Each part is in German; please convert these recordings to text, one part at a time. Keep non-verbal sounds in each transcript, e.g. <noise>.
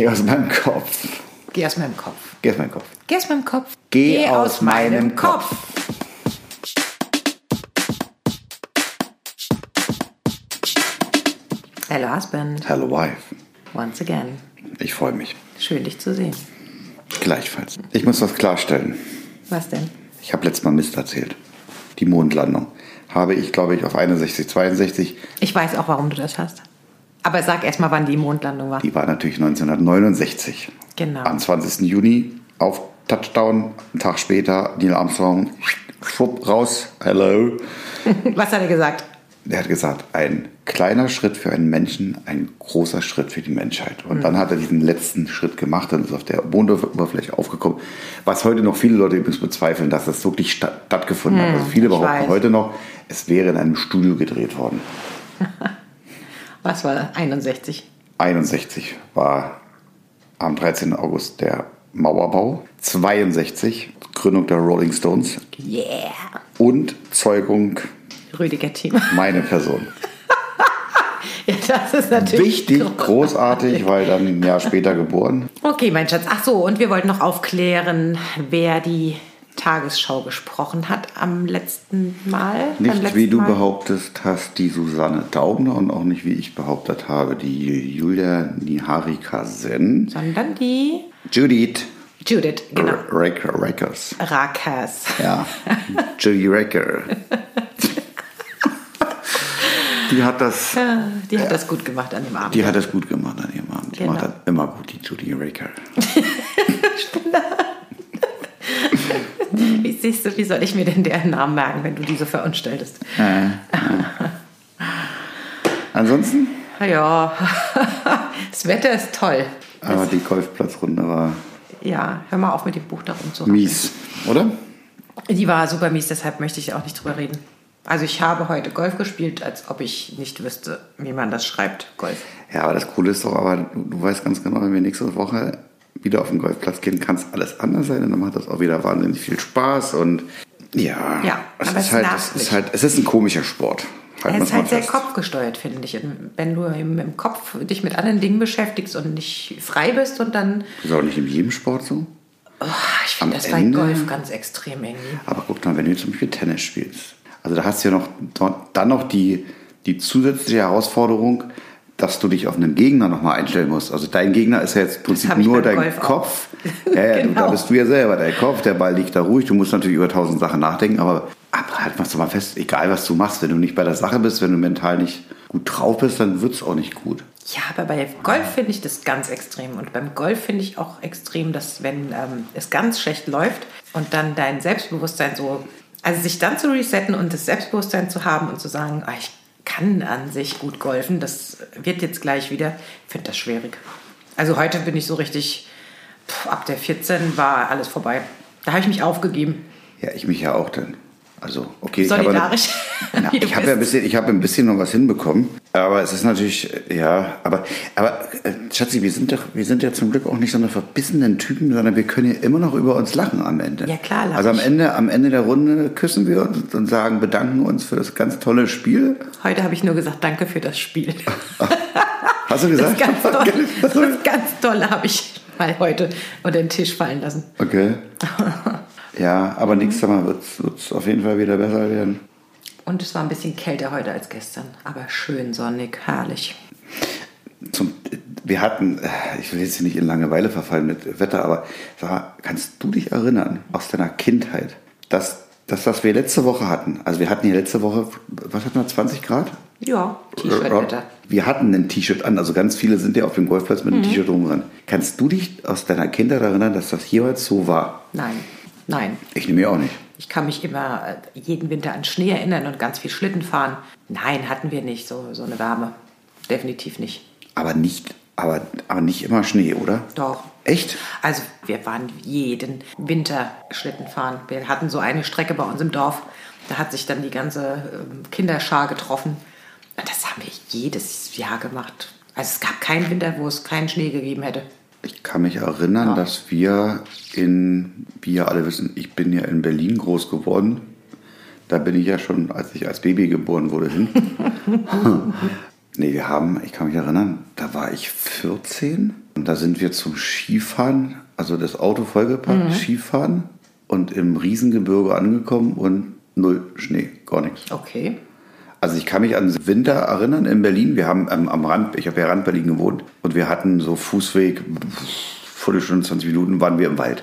Geh aus meinem Kopf. Geh aus meinem Kopf. Geh aus meinem Kopf. Geh aus meinem Kopf. Geh aus meinem Kopf. Hello, Husband. Hello, wife. Once again. Ich freue mich. Schön, dich zu sehen. Gleichfalls. Ich muss was klarstellen. Was denn? Ich habe letztes Mal Mist erzählt. Die Mondlandung habe ich, glaube ich, auf 61, 62. Ich weiß auch, warum du das hast. Aber sag erst mal, wann die Mondlandung war. Die war natürlich 1969. Genau. Am 20. Juni auf Touchdown. Einen Tag später Neil Armstrong. Schwupp raus. Hello. <laughs> Was hat er gesagt? Er hat gesagt, ein kleiner Schritt für einen Menschen, ein großer Schritt für die Menschheit. Und dann hat er diesen letzten Schritt gemacht und ist auf der Mondoberfläche aufgekommen. Was heute noch viele Leute übrigens bezweifeln, dass das wirklich statt- stattgefunden hat. Also viele behaupten heute noch, es wäre in einem Studio gedreht worden. <laughs> Was war 61? 61 war am 13. August der Mauerbau. 62 Gründung der Rolling Stones Yeah. und Zeugung Rüdiger Thema. <laughs> meine Person. Ja, das ist natürlich Wichtig, großartig, weil dann ein Jahr später geboren. Okay, mein Schatz. Ach so, und wir wollten noch aufklären, wer die Tagesschau gesprochen hat am letzten Mal. Nicht letzten wie du Mal. behauptest hast, die Susanne Daubner und auch nicht wie ich behauptet habe, die Julia Niharika Sen. Sondern die Judith Judith, genau. Raker Rakers. Rakas. Ja, <laughs> Judy Raker. Die hat das, Die hat das gut gemacht an dem Abend. die hat das gut gemacht an ihrem Abend. Die Genau. macht das immer gut, die Judy Raker. <laughs> <laughs> <laughs> Wie siehst du, wie soll ich mir denn deren Namen merken, wenn du diese verunstaltest? Ansonsten, Ja, <laughs> das Wetter ist toll. aber die Golfplatzrunde war Ja, hör mal auf mit dem Buch da rumzu. mies, oder? Die war super mies, deshalb möchte ich auch nicht drüber reden. Also ich habe heute Golf gespielt, als ob ich nicht wüsste, wie man das schreibt, Golf. Ja, aber das Coole ist doch, aber du, du weißt ganz genau, wenn wir nächste Woche wieder auf den Golfplatz gehen, kann es alles anders sein und dann macht das auch wieder wahnsinnig viel Spaß und ja, Ja, es aber ist es halt, es ist halt, es ist ein komischer Sport. Halten Er wir's ist halt sehr fest. kopfgesteuert, finde ich. Wenn du im, Kopf dich mit anderen Dingen beschäftigst und nicht frei bist und dann, Das ist auch nicht in jedem Sport so. oh, ich finde das bei Golf ganz extrem irgendwie. Aber guck mal, wenn du zum Beispiel Tennis spielst, also da hast du ja noch dann noch die, die zusätzliche Herausforderung, dass du dich auf einen Gegner nochmal einstellen musst. Also dein Gegner ist ja jetzt im Prinzip nur dein Golf. Kopf. <laughs> Ja, ja, du, da Genau. bist du ja selber dein Kopf, der Ball liegt da ruhig, du musst natürlich über tausend Sachen nachdenken, aber, aber halt machst du mal fest, egal was du machst, wenn du nicht bei der Sache bist, wenn du mental nicht gut drauf bist, dann wird es auch nicht gut. Ja, aber bei Golf finde ich das ganz extrem. Und beim Golf finde ich auch extrem, dass wenn ähm, es ganz schlecht läuft und dann dein Selbstbewusstsein so, also sich dann zu resetten und das Selbstbewusstsein zu haben und zu sagen, ah, ich kann an sich gut golfen, das wird jetzt gleich wieder, ich finde das schwierig. Also heute bin ich so richtig, pff, ab der 14 war alles vorbei. Da habe ich mich aufgegeben. Ja, ich mich ja auch dann. Also, okay, Solidarisch. Ich habe ja <laughs> ein bisschen, ich habe ein bisschen noch was hinbekommen, aber es ist natürlich, äh, ja, aber, aber äh, Schatzi, wir sind doch, wir sind ja zum Glück auch nicht so eine verbissenen Typen, sondern wir können ja immer noch über uns lachen am Ende. Ja, klar, lach Also am. Ende, am Ende der Runde küssen wir uns und sagen, bedanken uns für das ganz tolle Spiel. Heute habe ich nur gesagt, danke für das Spiel. <laughs> Hast du Das gesagt? ganz toll, das ganz tolle habe ich mal heute unter den Tisch fallen lassen. Okay. <laughs> Ja, aber nächstes Mal wird es auf jeden Fall wieder besser werden. Und es war ein bisschen kälter heute als gestern, aber schön sonnig, herrlich. Zum, wir hatten, äh, ich will jetzt hier nicht in Langeweile verfallen mit Wetter, aber sag mal, kannst du dich erinnern aus deiner Kindheit, dass das, was wir letzte Woche hatten, also wir hatten hier letzte Woche, was hatten wir, 20 Grad? Ja, T-Shirt-Wetter. Wir hatten ein T-Shirt an, also ganz viele sind ja auf dem Golfplatz mit einem T-Shirt rumgerannt. Kannst du dich aus deiner Kindheit erinnern, dass das jeweils so war? Nein, nein. Ich nehme auch nicht. Ich kann mich immer äh, jeden Winter an Schnee erinnern und ganz viel Schlitten fahren. Nein, hatten wir nicht, so, so eine Wärme. Definitiv nicht. Aber nicht, aber, aber nicht immer Schnee, oder? Doch. Echt? Also wir waren jeden Winter Schlitten fahren. Wir hatten so eine Strecke bei uns im Dorf. Da hat sich dann die ganze ähm, Kinderschar getroffen. Und das haben wir jedes Jahr gemacht. Also es gab keinen Winter, wo es keinen Schnee gegeben hätte. Ich kann mich erinnern, dass wir in, wie ja alle wissen, ich bin ja in Berlin groß geworden. Da bin ich ja schon, als ich als Baby geboren wurde, hin. <laughs> nee, wir haben, ich kann mich erinnern, da war ich 14. Und da sind wir zum Skifahren, also das Auto vollgepackt, Mhm. Skifahren und im Riesengebirge angekommen und null Schnee, gar nichts. Okay. Also ich kann mich an den Winter erinnern in Berlin. Wir haben ähm, am Rand, ich habe ja Rand Berlin gewohnt und wir hatten so Fußweg, Viertelstunde, 20 Minuten waren wir im Wald.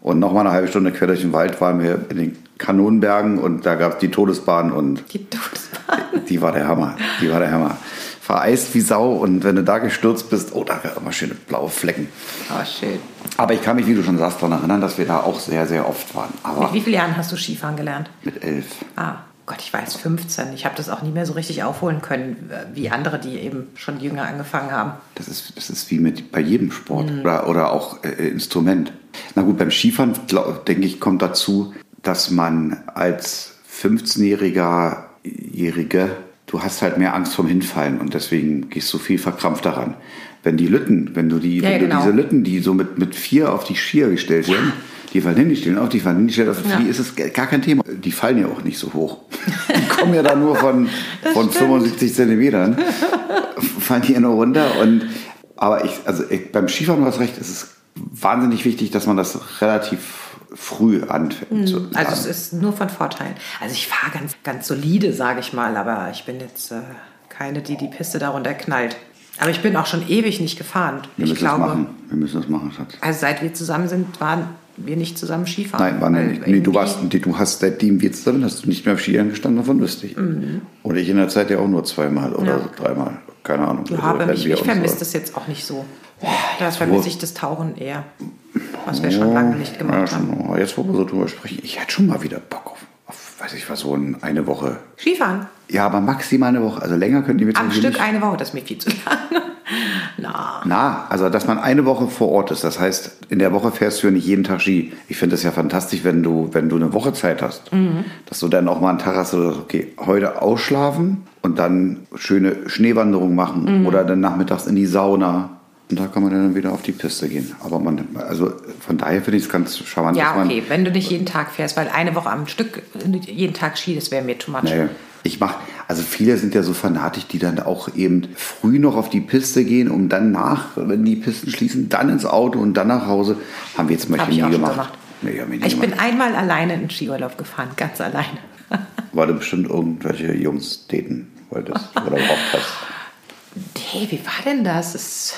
Und nochmal eine halbe Stunde quer durch den Wald waren wir in den Kanonenbergen und da gab es die Todesbahn und Die Todesbahn. <laughs> die war der Hammer. Die war der Hammer. Vereist wie Sau und wenn du da gestürzt bist, oh, da gab immer schöne blaue Flecken. Oh, schön. Aber ich kann mich, wie du schon sagst, daran erinnern, dass wir da auch sehr, sehr oft waren. Mit Aber wie vielen Jahren hast du Skifahren gelernt? mit elf. Ah, Gott, ich weiß, 15. Ich habe das auch nie mehr so richtig aufholen können, äh, wie andere, die eben schon jünger angefangen haben. Das ist, das ist wie mit bei jedem Sport oder, oder auch äh, Instrument. Na gut, beim Skifahren, glaub, denke ich, kommt dazu, dass man als 15-Jähriger, Jährige, du hast halt mehr Angst vom Hinfallen und deswegen gehst du viel verkrampft daran. Wenn die Lütten, wenn du die, Ja, wenn genau. du diese Lütten, die so mit, mit vier auf die Skier gestellt werden, hin, die stehen auf, die fallen hin, die stellen auf, für Ja. die ist es gar kein Thema. Die fallen ja auch nicht so hoch. Die kommen ja da nur von, <laughs> von 75 Zentimetern fallen die ja nur runter. Und, aber ich, also ich, beim Skifahren, du hast recht, es ist wahnsinnig wichtig, dass man das relativ früh anfängt. zu Also es ist nur von Vorteil. Also ich fahre ganz, ganz solide, sage ich mal, aber ich bin jetzt äh, keine, die die Piste darunter knallt. Aber ich bin auch schon ewig nicht gefahren. wir ich müssen glaube, das machen. Wir müssen das machen, Schatz. also seit wir zusammen sind, waren wir nicht zusammen Skifahren. Nein, war nicht. Nee, du, warst, du hast seitdem wir zusammen hast du nicht mehr auf Skiern gestanden, davon wüsste ich. Und ich in der Zeit ja auch nur zweimal oder Mhm. Ja. so, dreimal. Keine Ahnung. Ja, Also, aber mich, ich vermisse das jetzt auch nicht so. Da vermisse ich das Tauchen eher, was wir schon lange nicht Ja, gemacht schon, haben. aber jetzt, wo wir so drüber sprechen, ich hätte schon mal wieder Bock auf weiß ich was, so ein- eine Woche. Skifahren. Ja, aber maximal eine Woche. Also länger könnt ihr mit Am Stück nicht. eine Woche, das ist mir viel zu lang. <laughs> Na, Na, also dass man eine Woche vor Ort ist. Das heißt, in der Woche fährst du ja nicht jeden Tag Ski. Ich finde es ja fantastisch, wenn du, wenn du eine Woche Zeit hast. Mhm. Dass du dann auch mal einen Tag hast, sagst, okay, heute ausschlafen und dann schöne Schneewanderung machen Mhm. oder dann nachmittags in die Sauna. Und da kann man dann wieder auf die Piste gehen. Aber man, also von daher finde ich es ganz charmant, ja, dass man. okay, wenn du nicht jeden Tag fährst, weil eine Woche am Stück, jeden Tag Ski, das wäre mir too much. Nee. Ich mach, also viele sind ja so fanatisch, die dann auch eben früh noch auf die Piste gehen, um dann nach, wenn die Pisten schließen, dann ins Auto und dann nach Hause. Haben wir jetzt zum Beispiel ich nie gemacht. gemacht. Nee, wir nie Ich bin gemacht. einmal alleine in den Skiurlaub gefahren, ganz alleine. <laughs> Weil du bestimmt irgendwelche Jungs daten wolltest oder braucht hast. <laughs> Hey, wie war denn das? Es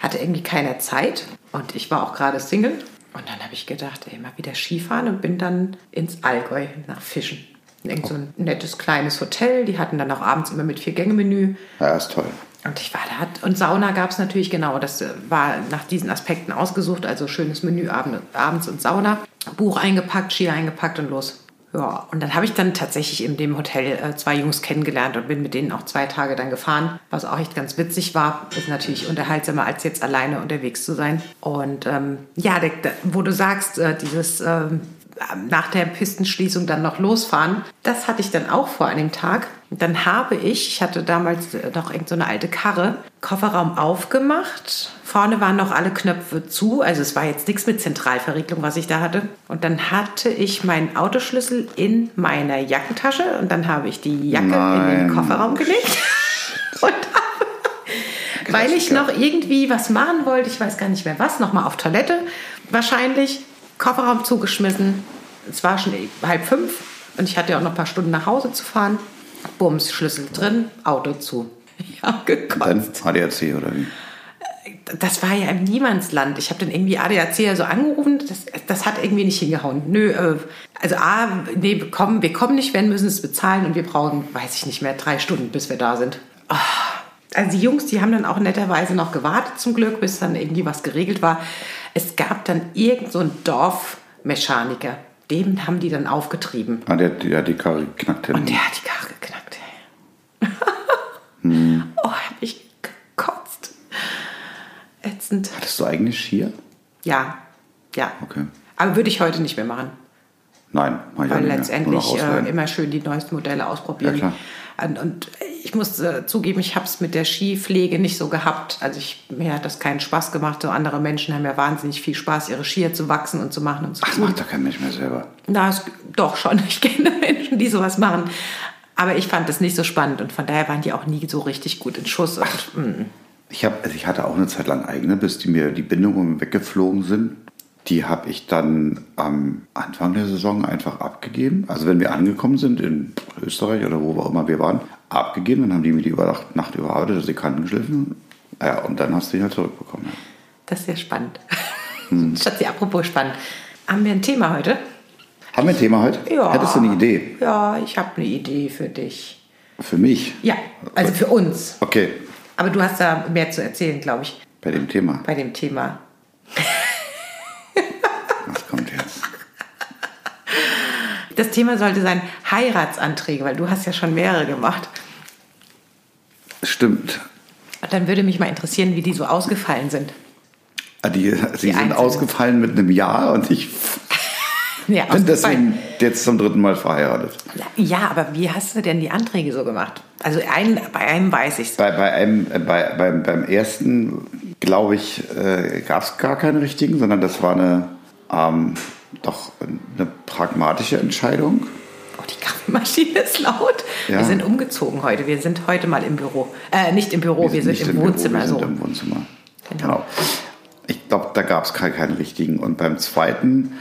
hatte irgendwie keiner Zeit und ich war auch gerade Single. Und dann habe ich gedacht, ey, mal wieder Skifahren und bin dann ins Allgäu nach Fischen. Irgend so ein nettes kleines Hotel. Die hatten dann auch abends immer mit Vier-Gänge-Menü. Ja, ist toll. Und ich war da. Und Sauna gab es natürlich genau. Das äh, war nach diesen Aspekten ausgesucht. Also schönes Menü abend, abends und Sauna. Buch eingepackt, Ski eingepackt und los. Ja, und dann habe ich dann tatsächlich in dem Hotel äh, zwei Jungs kennengelernt und bin mit denen auch zwei Tage dann gefahren, was auch echt ganz witzig war. Ist natürlich unterhaltsamer, als jetzt alleine unterwegs zu sein. Und ähm, ja, der, der, wo du sagst, äh, dieses ähm, nach der Pistenschließung dann noch losfahren, das hatte ich dann auch vor an dem Tag. Dann habe ich, ich hatte damals noch irgend so eine alte Karre, Kofferraum aufgemacht. Vorne waren noch alle Knöpfe zu, also es war jetzt nichts mit Zentralverriegelung, was ich da hatte. Und dann hatte ich meinen Autoschlüssel in meiner Jackentasche und dann habe ich die Jacke in den Nein. Kofferraum gelegt. <laughs> und habe, weil ich noch irgendwie was machen wollte, ich weiß gar nicht mehr was, nochmal auf Toilette wahrscheinlich, Kofferraum zugeschmissen. Es war schon halb fünf und ich hatte ja auch noch ein paar Stunden nach Hause zu fahren. Bums, Schlüssel drin, Auto zu. <laughs> Ja, gekotzt Dann ADAC oder wie? das war ja im Niemandsland. Ich habe dann irgendwie ADAC ja so angerufen, das, das hat irgendwie nicht hingehauen. Nö, äh, also A, nee, wir kommen, wir kommen nicht, wenn, müssen es bezahlen und wir brauchen, weiß ich nicht mehr, drei Stunden, bis wir da sind. Ah, Also die Jungs, die haben dann auch netterweise noch gewartet zum Glück, bis dann irgendwie was geregelt war. Es gab dann irgend so einen Dorfmechaniker, dem haben die dann aufgetrieben. Ah, der, der hat die Karre geknackt Und der hat die Karre geknackt. ey. Hm. Oh, hab ich gekotzt. Ätzend. Hattest du eigentlich Skier? Ja, ja. Okay. Aber würde ich heute nicht mehr machen. Nein, mach ich Weil nicht letztendlich äh, immer schön die neuesten Modelle ausprobieren. Ja. Und, und ich muss äh, zugeben, ich habe es mit der Skipflege nicht so gehabt. Also ich, mir hat das keinen Spaß gemacht. So andere Menschen haben ja wahnsinnig viel Spaß, ihre Skier zu wachsen und zu machen und zu Ach, das macht doch kein Mensch mehr selber. Na, es, doch schon. <laughs> Ich kenne Menschen, die sowas machen. Aber ich fand das nicht so spannend und von daher waren die auch nie so richtig gut in Schuss. Und, mm. Ich, hab, also ich hatte auch eine Zeit lang eigene, bis die mir die Bindungen weggeflogen sind. Die habe ich dann am Anfang der Saison einfach abgegeben. Also wenn wir angekommen sind in Österreich oder wo auch immer wir waren, abgegeben. Dann haben die mir die über Nacht, überarbeitet, also die Kanten geschliffen. Ja, und dann hast du die halt zurückbekommen. Das ist sehr spannend. Hm. <laughs> Schatzi, apropos spannend. Haben wir ein Thema heute? Haben wir ein Thema heute? Ja. Hättest du eine Idee? Ja, ich habe eine Idee für dich. Für mich? Ja, also für uns. Okay. Aber du hast da mehr zu erzählen, glaube ich. Bei dem Thema. Bei dem Thema. <laughs> Was kommt jetzt? Das Thema sollte sein Heiratsanträge, weil du hast ja schon mehrere gemacht. Stimmt. Und dann würde mich mal interessieren, wie die so ausgefallen sind. Ah, Die, die, sind einzelnen. ausgefallen mit einem Jahr und ich Ja, bin deswegen jetzt zum dritten Mal verheiratet. Ja, aber wie hast du denn die Anträge so gemacht? Also ein, bei einem weiß ich's. Bei, bei einem, äh, bei, beim, beim ersten, glaube ich, äh, gab es gar keine richtigen, sondern das war eine, ähm, doch eine pragmatische Entscheidung. Oh, die Kaffeemaschine ist laut. Ja. Wir sind umgezogen heute. Wir sind heute mal im Büro. Äh, nicht im Büro, wir sind, nicht im Büro, Wohnzimmer. wir sind so. im Wohnzimmer. Genau. Genau. Ich glaube, da gab es keinen, keinen richtigen. Und beim zweiten,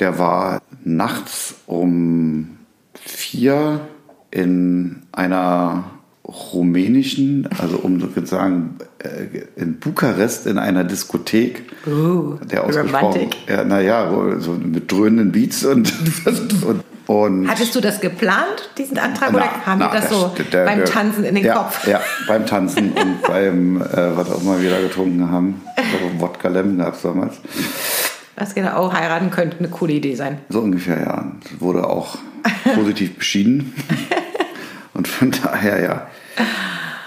der war nachts um vier in einer rumänischen, also um sozusagen äh, in Bukarest in einer Diskothek. Uh, der ausgesprochen, Romantik. ja, naja, so mit dröhnenden Beats und, <laughs> und, und Hattest du das geplant, diesen Antrag, oder na, kam na, dir das der- so der- beim der- Tanzen in den ja, Kopf? Ja, beim Tanzen und <laughs> beim, äh, was auch immer wir da getrunken haben. Glaube, Wodka Lem gab es damals. Das genau, heiraten könnte eine coole Idee sein. So ungefähr, ja. Das wurde auch positiv beschieden. <laughs> Und von daher, ja.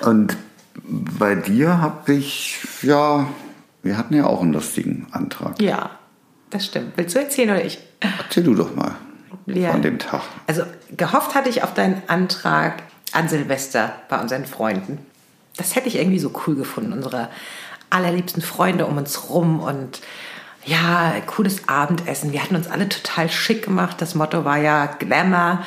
Und bei dir habe ich, ja, wir hatten ja auch einen lustigen Antrag. Ja, das stimmt. Willst du erzählen oder ich? Erzähl du doch mal Ja. von dem Tag. Also gehofft hatte ich auf deinen Antrag an Silvester bei unseren Freunden. Das hätte ich irgendwie so cool gefunden. Unsere allerliebsten Freunde um uns rum und ja, cooles Abendessen. Wir hatten uns alle total schick gemacht. Das Motto war ja Glamour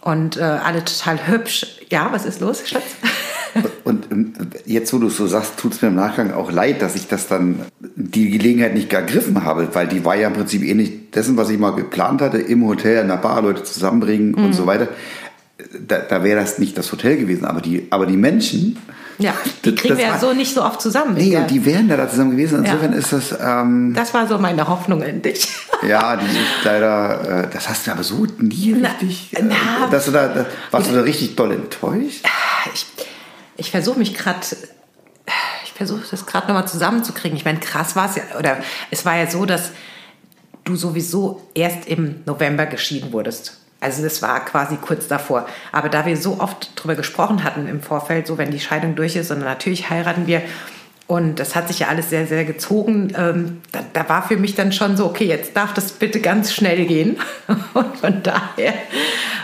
und äh, alle total hübsch. Ja, was ist los, Schatz? <laughs> Und ähm, jetzt, wo du es so sagst, tut es mir im Nachgang auch leid, dass ich das dann die Gelegenheit nicht ergriffen habe, weil die war ja im Prinzip ähnlich dessen, was ich mal geplant hatte, im Hotel, in der Bar Leute zusammenbringen Mhm. und so weiter. Da, da wäre das nicht das Hotel gewesen, aber die, aber die Menschen. Ja, <laughs> die kriegen das wir ja so nicht so oft zusammen. Nee, Ja. die wären da, da zusammen gewesen. Ja. Insofern ist das, ähm, Das war so meine Hoffnung in dich. <laughs> ja, die ist leider, äh, das hast du aber so nie Na, richtig, äh, na. dass du da, da, warst du da richtig doll enttäuscht? Ich, ich versuche mich gerade, ich versuche das gerade nochmal zusammenzukriegen. Ich meine, krass war es ja, oder es war ja so, dass du sowieso erst im November geschieden wurdest. Also das war quasi kurz davor. Aber da wir so oft drüber gesprochen hatten im Vorfeld, so wenn die Scheidung durch ist, und natürlich heiraten wir. Und das hat sich ja alles sehr, sehr gezogen. Ähm, da, da war für mich dann schon so, okay, jetzt darf das bitte ganz schnell gehen. <laughs> Und von daher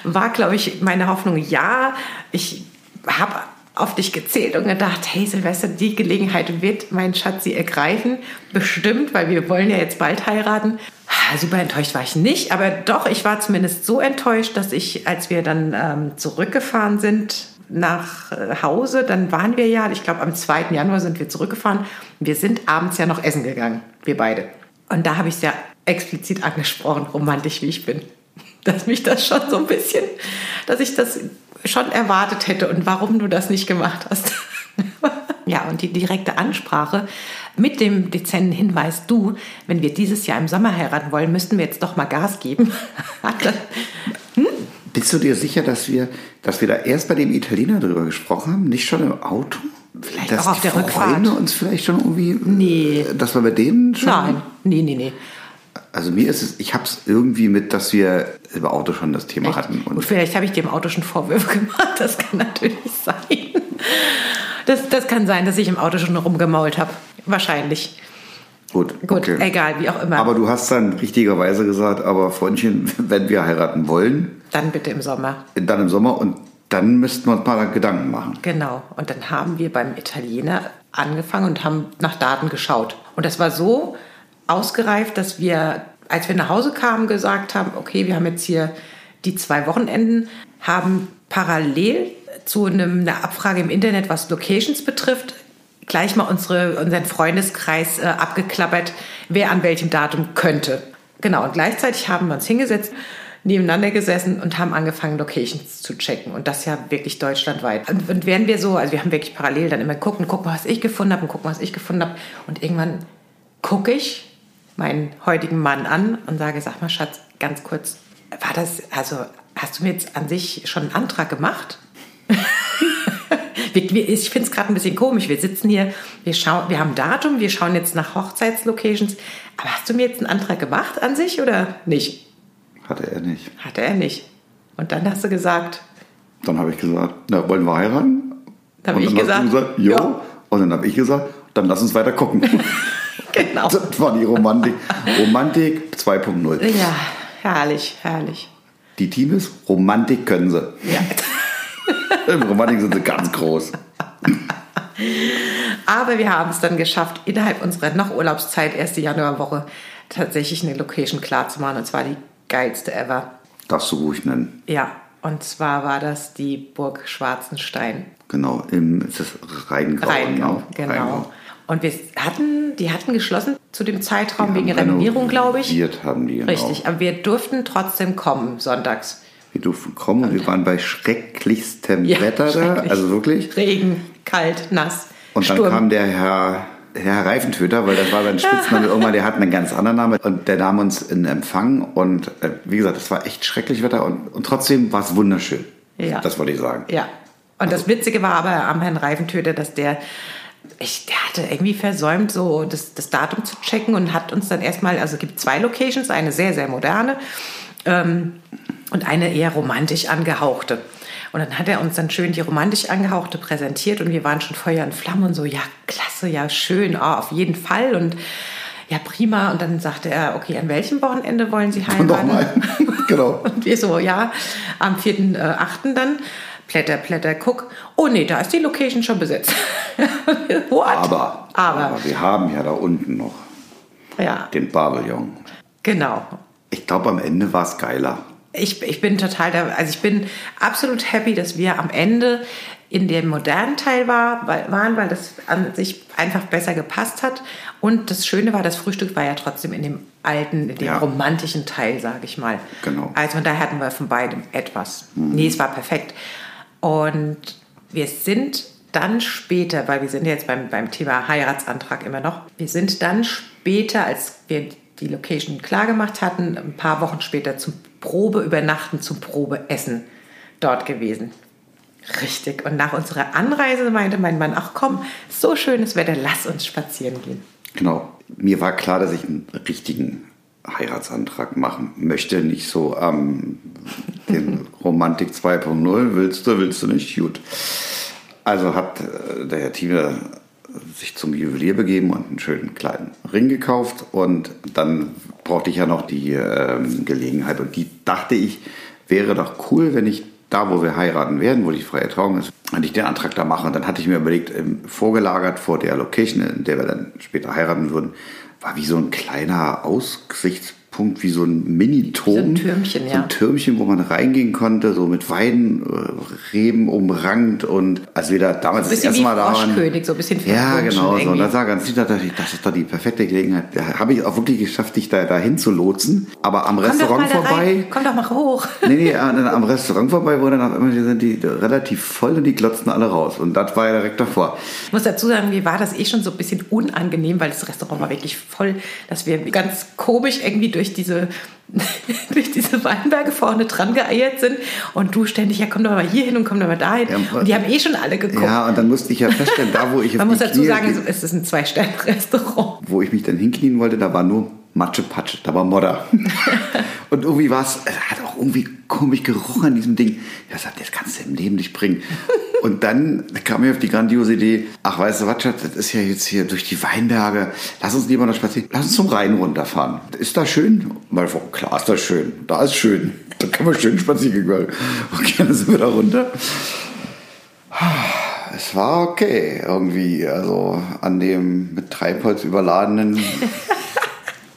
war, glaube ich, meine Hoffnung, ja, ich habe auf dich gezählt und gedacht, hey Silvester, die Gelegenheit wird mein Schatzi ergreifen. Bestimmt, weil wir wollen ja jetzt bald heiraten. Ah, Super enttäuscht war ich nicht, aber doch, ich war zumindest so enttäuscht, dass ich, als wir dann ähm, zurückgefahren sind nach äh, Hause, dann waren wir ja, ich glaube am 2. Januar sind wir zurückgefahren. Wir sind abends ja noch essen gegangen, wir beide. Und da habe ich es ja explizit angesprochen, romantisch wie ich bin. <laughs> Dass mich das schon so ein bisschen, dass ich das schon erwartet hätte und warum du das nicht gemacht hast. <laughs> ja, und die direkte Ansprache mit dem dezenten Hinweis, du, wenn wir dieses Jahr im Sommer heiraten wollen, müssten wir jetzt doch mal Gas geben. <laughs> Das- Bist du dir sicher, dass wir, dass wir da erst bei dem Italiener drüber gesprochen haben, nicht schon im Auto? Vielleicht dass auch auf der Rückfahrt. Freunde uns vielleicht schon irgendwie, Nee. dass wir bei denen schon. Nein, nee, nee, nee. Also mir ist es, ich habe es irgendwie mit, dass wir im Auto schon das Thema Echt? hatten. Gut, Und vielleicht habe ich im Auto schon Vorwürfe <laughs> gemacht. Das kann natürlich sein. Das, das kann sein, dass ich im Auto schon rumgemault habe. Wahrscheinlich. gut, Gut, okay. egal, wie auch immer. Aber du hast dann richtigerweise gesagt, aber Freundchen, <laughs> wenn wir heiraten wollen, Dann bitte im Sommer. dann im Sommer und dann müssten wir uns mal Gedanken machen. Genau. Und dann haben wir beim Italiener angefangen und haben nach Daten geschaut. Und das war so ausgereift, dass wir, als wir nach Hause kamen, gesagt haben, okay, wir haben jetzt hier die zwei Wochenenden, haben parallel zu einem, einer Abfrage im Internet, was Locations betrifft, gleich mal unsere, unseren Freundeskreis äh, abgeklappert, wer an welchem Datum könnte. Genau, und gleichzeitig haben wir uns hingesetzt, nebeneinander gesessen und haben angefangen, Locations zu checken. Und das ja wirklich deutschlandweit. Und, und während wir so, also wir haben wirklich parallel dann immer gucken, gucken, was ich gefunden habe und gucken, was ich gefunden habe. Und irgendwann gucke ich meinen heutigen Mann an und sage, sag mal, Schatz, ganz kurz, war das, also hast du mir jetzt an sich schon einen Antrag gemacht? Ich finde es gerade ein bisschen komisch. Wir sitzen hier, wir, schauen, wir haben ein Datum, wir schauen jetzt nach Hochzeitslocations. Aber hast du mir jetzt einen Antrag gemacht an sich oder nicht? Hatte er nicht. Hatte er nicht. Und dann hast du gesagt. Dann habe ich gesagt, na, wollen wir heiraten? Dann habe ich gesagt, gesagt jo. Ja. Und dann habe ich gesagt, dann lass uns weiter gucken. <laughs> <laughs> genau. Das war die Romantik. Romantik 2.0. Ja, herrlich, herrlich. Die Teams, Romantik können sie. Ja. <laughs> Im Romantik sind sie ganz groß. Aber wir haben es dann geschafft, innerhalb unserer noch Urlaubszeit, erste Januarwoche, tatsächlich eine Location klar zu machen. Und zwar die geilste ever. Darfst du ruhig nennen. Ja, und zwar war das die Burg Schwarzenstein. Genau, im ist das Rheingau. Rheingau, ne? genau. Rheingau. Und wir hatten, die hatten geschlossen zu dem Zeitraum die wegen Renovierung, glaube ich. Renoviert haben die. Genau. Richtig, aber wir durften trotzdem kommen sonntags. Wir durften kommen und wir waren bei schrecklichstem ja, Wetter da, also wirklich. Regen, kalt, nass. Und dann Sturm. kam der Herr, Herr Reifentöter, weil das war sein Spitzname <laughs> irgendwann, der hat einen ganz anderen Namen und der nahm uns in Empfang und äh, wie gesagt, es war echt schrecklich Wetter und, und trotzdem war es wunderschön. Ja. Das wollte ich sagen. Ja. Und das Witzige war aber am Herrn Reifentöter, dass der ich, der hatte irgendwie versäumt, so das, das Datum zu checken und hat uns dann erstmal, also es gibt zwei Locations, eine sehr, sehr moderne ähm, und eine eher romantisch angehauchte. Und dann hat er uns dann schön die romantisch angehauchte präsentiert und wir waren schon Feuer und Flamme und so, ja, klasse, ja, schön, oh, auf jeden Fall und ja, prima. Und dann sagte er, okay, an welchem Wochenende wollen Sie heiraten? Nochmal, <laughs> genau. <laughs> Und wir so, ja, am 4.8. Äh, dann. Plätter, Plätter, guck. Oh nee, da ist die Location schon besetzt. <laughs> Aber, aber, aber wir haben ja da unten noch ja. den Pavillon. Genau. Ich glaube, am Ende war es geiler. Ich, ich bin total, da, also ich bin absolut happy, dass wir am Ende in dem modernen Teil war, weil, waren, weil das an sich einfach besser gepasst hat. Und das Schöne war, das Frühstück war ja trotzdem in dem alten, in dem Ja. romantischen Teil, sage ich mal. Genau. Also von daher hatten wir von beidem etwas. Nee, es war perfekt. Und wir sind dann später, weil wir sind jetzt beim, beim Thema Heiratsantrag immer noch, wir sind dann später, als wir die Location klar gemacht hatten, ein paar Wochen später zum Probeübernachten, zum Probeessen dort gewesen. Richtig. Und nach unserer Anreise meinte mein Mann, ach komm, so schönes Wetter, lass uns spazieren gehen. Genau. Mir war klar, dass ich einen richtigen Heiratsantrag machen möchte. Nicht so ähm, den <laughs> Romantik 2.0. Willst du, willst du nicht? Gut. Also hat äh, der Herr Thieme sich zum Juwelier begeben und einen schönen kleinen Ring gekauft. Und dann brauchte ich ja noch die ähm, Gelegenheit. Und die dachte ich, wäre doch cool, wenn ich da, wo wir heiraten werden, wo die freie Trauung ist, wenn ich den Antrag da mache. Und dann hatte ich mir überlegt, ähm, vorgelagert vor der Location, in der wir dann später heiraten würden, war wie so ein kleiner Aussichtspunkt, wie so ein Mini-Turm. So ein Türmchen, So ja. ein Türmchen, wo man reingehen konnte, so mit Weidenreben umrankt. Und als wir da damals Ein das erste Mal da waren. So ein bisschen Ja, genau. So. Und das sah ganz lieb, da dachte ich, das ist doch die perfekte Gelegenheit. Da habe ich auch wirklich geschafft, dich da, da hinzulotsen. Aber am Komm Restaurant vorbei. Komm doch mal hoch. Nee, nee, am Restaurant vorbei, wo dann auf einmal sind die relativ voll und die glotzten alle raus. Und das war ja direkt davor. Ich muss dazu sagen, mir war das eh schon so ein bisschen unangenehm, weil das Restaurant war wirklich voll, dass wir ganz komisch irgendwie durch diese, <laughs> durch diese Weinberge vorne dran geeiert sind und du ständig, ja komm doch mal hier hin und komm doch mal dahin. Ja, und die haben eh schon alle geguckt. Ja, und dann musste ich ja feststellen, da wo ich <laughs> jetzt Man muss dazu Knie- sagen, es ist ein Zwei-Sterne-Restaurant. wo ich mich dann hinknien wollte, da war nur Matsche-Patsche, da war Modder. <laughs> und irgendwie war es, es hat auch irgendwie komisch gerochen an diesem Ding. Ja, sagt, das kannst du im Leben nicht bringen. und dann kam mir auf die grandiose Idee, ach, weißt du was, Schatz, das ist ja jetzt hier durch die Weinberge, lass uns lieber noch spazieren, lass uns zum Rhein runterfahren. Ist das schön? Weil, oh, klar ist das schön, da ist schön, da können wir schön spazieren gehen. Okay, dann sind wir da runter. Es war okay, irgendwie, also an dem mit Treibholz überladenen, <laughs>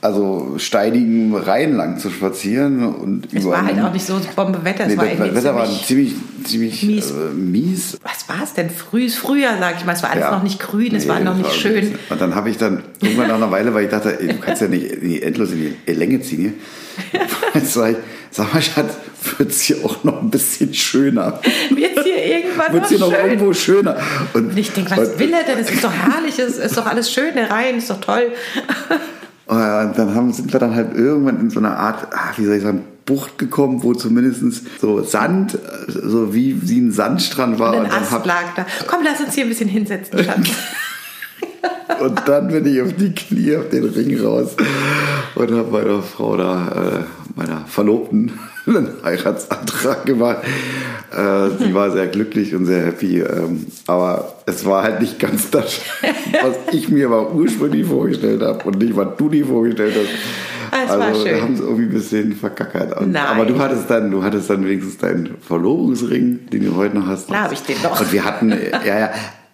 also steinigen Rhein lang zu spazieren und Es war halt auch nicht so Bombewetter, es Nee, war das irgendwie Wetter war ziemlich, ziemlich, mies. Äh, mies. Was war es denn? Früh, früher, sag ich mal. Es war alles Ja. noch nicht grün, es Nee, war noch nicht war schön. nicht. Und dann habe ich dann irgendwann nach einer Weile, weil ich dachte, ey, du kannst ja nicht endlos in die Länge ziehen hier. Jetzt <laughs> sag ich, sag mal, Schatz, wird's hier auch noch ein bisschen schöner? Wird hier irgendwann Wird's hier noch noch schön? irgendwo schöner? Und, Und ich denke, was und, will er denn? Es ist doch herrlich, es ist doch alles schön, der Rhein ist doch toll. Und dann haben, sind wir dann halt irgendwann in so eine Art, ah, wie soll ich sagen, Bucht gekommen, wo zumindest so Sand, äh, so wie, wie ein Sandstrand war. Ein Und dann Ast lag da. Komm, lass uns hier ein bisschen hinsetzen, Schatz. <laughs> Und dann bin ich auf die Knie, auf den Ring raus und habe meiner Frau da, äh, meiner Verlobten, einen Heiratsantrag gemacht. Äh, sie war sehr glücklich und sehr happy, ähm, aber es war halt nicht ganz das, was ich mir aber ursprünglich vorgestellt habe und nicht, was du dir vorgestellt hast. Ah, es war also haben sie irgendwie ein bisschen verkackert. Und, aber du hattest dann, du hattest dann wenigstens deinen Verlobungsring, den du heute noch hast. Klar hab ich den noch. Und wir hatten, ja, ja,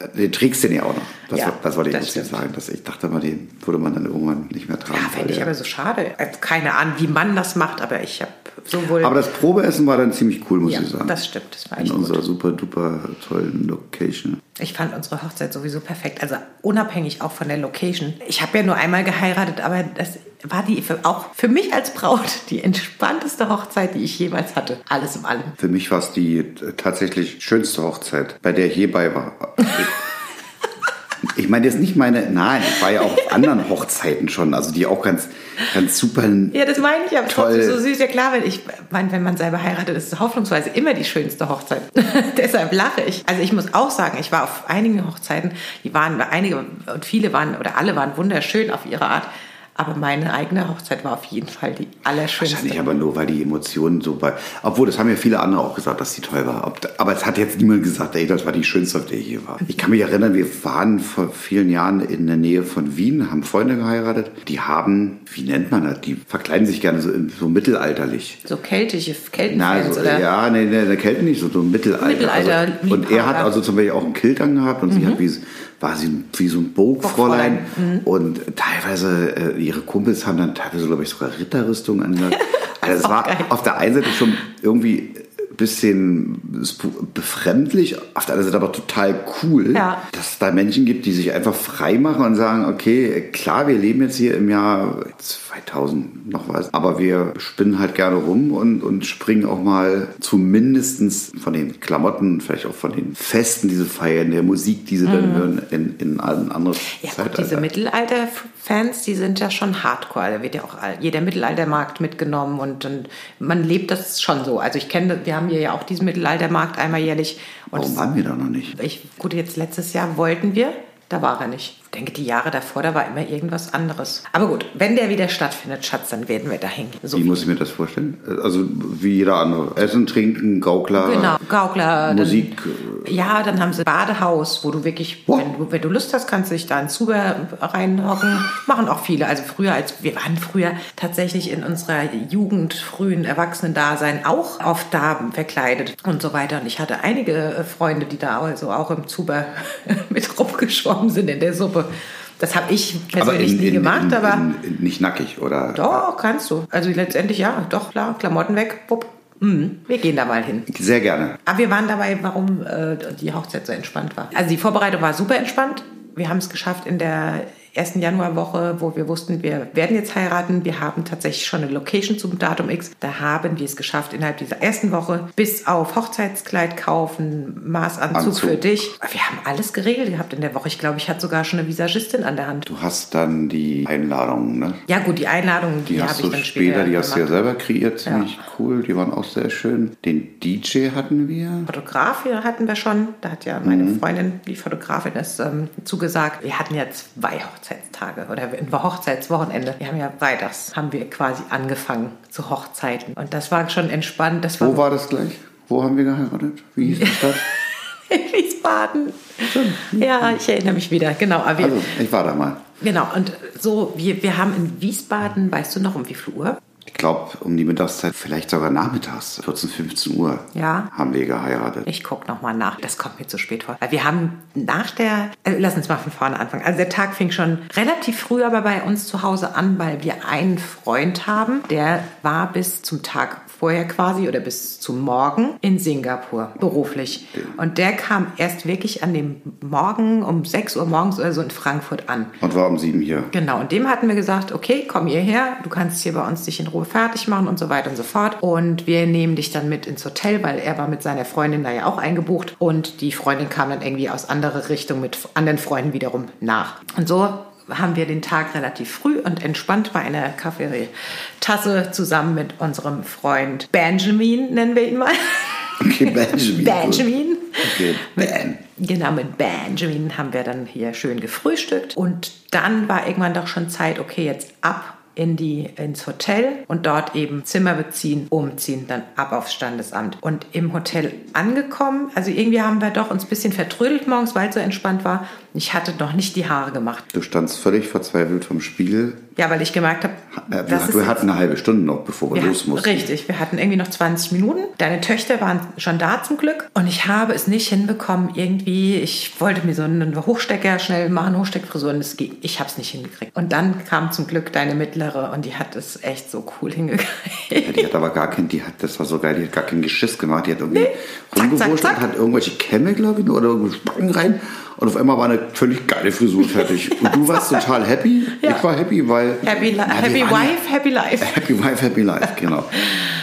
den trägst du den ja auch noch. Das, Ja, das wollte ich das stimmt. sagen. Dass ich dachte mal, den würde man dann irgendwann nicht mehr tragen. Ja, fände ich aber so schade. Also keine Ahnung, wie man das macht, aber ich habe sowohl. aber das Probeessen war dann ziemlich cool, muss ja, ich sagen. das stimmt, das war In echt unserer gut. super duper tollen Location. Ich fand unsere Hochzeit sowieso perfekt. Also unabhängig auch von der Location. Ich habe ja nur einmal geheiratet, aber das war die für, auch für mich als Braut die entspannteste Hochzeit, die ich jemals hatte. Alles in allem. Für mich war es die äh, tatsächlich schönste Hochzeit, bei der ich je bei war. Ich meine jetzt nicht meine, nein, ich war ja auch auf anderen Hochzeiten schon, also die auch ganz, ganz super. Ja, das meine ich aber Toll. trotzdem so süß. Ja klar, weil ich meine, wenn man selber heiratet, ist es hoffnungsweise immer die schönste Hochzeit. <laughs> Deshalb lache ich. Also ich muss auch sagen, ich war auf einigen Hochzeiten, die waren, einige und viele waren, oder alle waren wunderschön auf ihre Art. Aber meine eigene Hochzeit war auf jeden Fall die allerschönste. Wahrscheinlich aber nur, weil die Emotionen so bei. Obwohl, das haben ja viele andere auch gesagt, dass die toll war. Aber es hat jetzt niemand gesagt, ey, das war die schönste, auf der ich hier war. Ich kann mich erinnern, wir waren vor vielen Jahren in der Nähe von Wien, haben Freunde geheiratet. Die haben, wie nennt man das? Die verkleiden sich gerne so, so mittelalterlich. So keltische Keltenfans, so, oder? ja, nee, nee, der Kälte nicht, so, so Mittelalter. Mittelalter, also, und er hat also zum Beispiel auch einen Kilt angehabt und sie hat wie, war sie wie so ein Burgfräulein. Burgfräulein, Und teilweise, äh, ihre Kumpels haben dann teilweise, glaube ich, sogar Ritterrüstung angehabt. <laughs> Also es war geil. auf der einen Seite schon irgendwie bisschen befremdlich, auf der anderen Seite aber total cool, Ja. dass es da Menschen gibt, die sich einfach frei machen und sagen, okay, klar, wir leben jetzt hier im Jahr 2000 noch was, aber wir spinnen halt gerne rum und, und springen auch mal zumindestens von den Klamotten, vielleicht auch von den Festen, diese feiern, der Musik, die sie dann hören, in, in ein anderes Mhm. Ja, gut, diese Mittelalter-Fans, die sind ja schon hardcore. Da wird ja auch jeder Mittelaltermarkt mitgenommen und, und man lebt das schon so. Also ich kenne, wir haben hier ja auch diesen Mittelaltermarkt einmal jährlich. Und Warum waren wir da noch nicht? ich, gut, jetzt letztes Jahr wollten wir, da war er nicht. Ich denke, die Jahre davor, da war immer irgendwas anderes. Aber gut, wenn der wieder stattfindet, Schatz, dann werden wir da hingehen. So Wie muss ich mir das vorstellen? Also wie jeder andere. Essen, trinken, Gaukler, Genau, Gaukler. Musik. Dann, ja, dann haben sie Badehaus, wo du wirklich, Wow. wenn du, wenn du Lust hast, kannst du dich da in Zuber reinhocken. Machen auch viele. Also früher, als wir waren früher tatsächlich in unserer Jugend, frühen Erwachsenen-Dasein auch auf Damen verkleidet und so weiter. Und ich hatte einige äh, Freunde, die da also auch im Zuber <laughs> mit rumgeschwommen sind in der Suppe. Das habe ich persönlich nie gemacht, in, aber in, in, nicht nackig oder doch, kannst du. Also letztendlich ja, doch, klar, Klamotten weg, wupp. Mhm, wir gehen da mal hin. sehr gerne. Aber wir waren dabei, warum äh, die Hochzeit so entspannt war. Also die Vorbereitung war super entspannt. Wir haben es geschafft in der ersten Januarwoche, wo wir wussten, wir werden jetzt heiraten. Wir haben tatsächlich schon eine Location zum Datum X. Da haben wir es geschafft, innerhalb dieser ersten Woche bis auf Hochzeitskleid kaufen, Maßanzug Anzug. für dich. Wir haben alles geregelt gehabt in der Woche. Ich glaube, ich hatte sogar schon eine Visagistin an der Hand. Du hast dann die Einladungen, ne? Ja gut, die Einladung, die, Die habe hast ich du dann später, später die hast du ja selber kreiert, ziemlich cool. Die waren auch sehr schön. Den DJ hatten wir. Fotograf hier hatten wir schon. Da hat ja meine Mhm. Freundin, die Fotografin, das ähm, zugesagt. Wir hatten ja zwei Hochzeitstage oder ein Hochzeitswochenende. Wir haben ja freitags haben wir quasi angefangen zu Hochzeiten. Und das war schon entspannt. Das war, Wo war das gleich? Wo haben wir geheiratet? Wie hieß die Stadt? <laughs> in Wiesbaden. Ja, ich erinnere mich wieder. Genau. Also, ich war da mal. genau. Und so, wir, wir haben in Wiesbaden, weißt du noch, um wie viel Uhr? Ich glaube, um die Mittagszeit, vielleicht sogar nachmittags, 14, 15 Uhr, Ja. haben wir geheiratet. Ich gucke nochmal nach. Das kommt mir zu spät vor. Weil Wir haben nach der, äh, lass uns mal von vorne anfangen. Also der Tag fing schon relativ früh aber bei uns zu Hause an, weil wir einen Freund haben, der war bis zum Tag vorher quasi oder bis zum Morgen in Singapur beruflich. Und der kam erst wirklich an dem Morgen um 6 Uhr morgens oder so in Frankfurt an. Und war um sieben hier. Genau, und dem hatten wir gesagt, okay, komm hierher, du kannst hier bei uns dich in Ruhe fertig machen und so weiter und so fort. Und wir nehmen dich dann mit ins Hotel, weil er war mit seiner Freundin da ja auch eingebucht. Und die Freundin kam dann irgendwie aus anderer Richtung mit anderen Freunden wiederum nach. Und so haben wir den Tag relativ früh und entspannt bei einer Kaffeetasse zusammen mit unserem Freund Benjamin, nennen wir ihn mal. Okay, Benjamin. <laughs> Benjamin. Okay, Ben. Genau, mit Benjamin haben wir dann hier schön gefrühstückt. Und dann war irgendwann doch schon Zeit, okay, jetzt ab in die, ins Hotel und dort eben Zimmer beziehen, umziehen, dann ab aufs Standesamt. Und im Hotel angekommen, also irgendwie haben wir doch uns ein bisschen vertrödelt morgens, weil es so entspannt war. Ich hatte noch nicht die Haare gemacht. Du standst völlig verzweifelt vom Spiegel. Ja, weil ich gemerkt habe, Äh, wir, wir hatten eine halbe Stunde noch, bevor wir, wir los mussten. richtig, wir hatten irgendwie noch 20 Minuten. Deine Töchter waren schon da zum Glück. Und ich habe es nicht hinbekommen, irgendwie, ich wollte mir so einen Hochstecker schnell machen, Hochsteckfrisur, und es ging, ich habe es nicht hingekriegt. Und dann kam zum Glück deine mittlere und die hat es echt so cool hingekriegt. Ja, die hat aber gar kein, die hat, das war so geil, die hat gar kein Geschiss gemacht. Die hat irgendwie Zack, rumgewurscht und hat irgendwelche Kämme, glaube ich, oder irgendwelche Spacken rein. Und auf einmal war eine völlig geile Frisur fertig. Und du warst total happy. Ja. Ich war happy, weil. Happy, li Ja, wir happy Wife, Happy Life. Ja, <laughs> happy Wife, Happy Life, genau.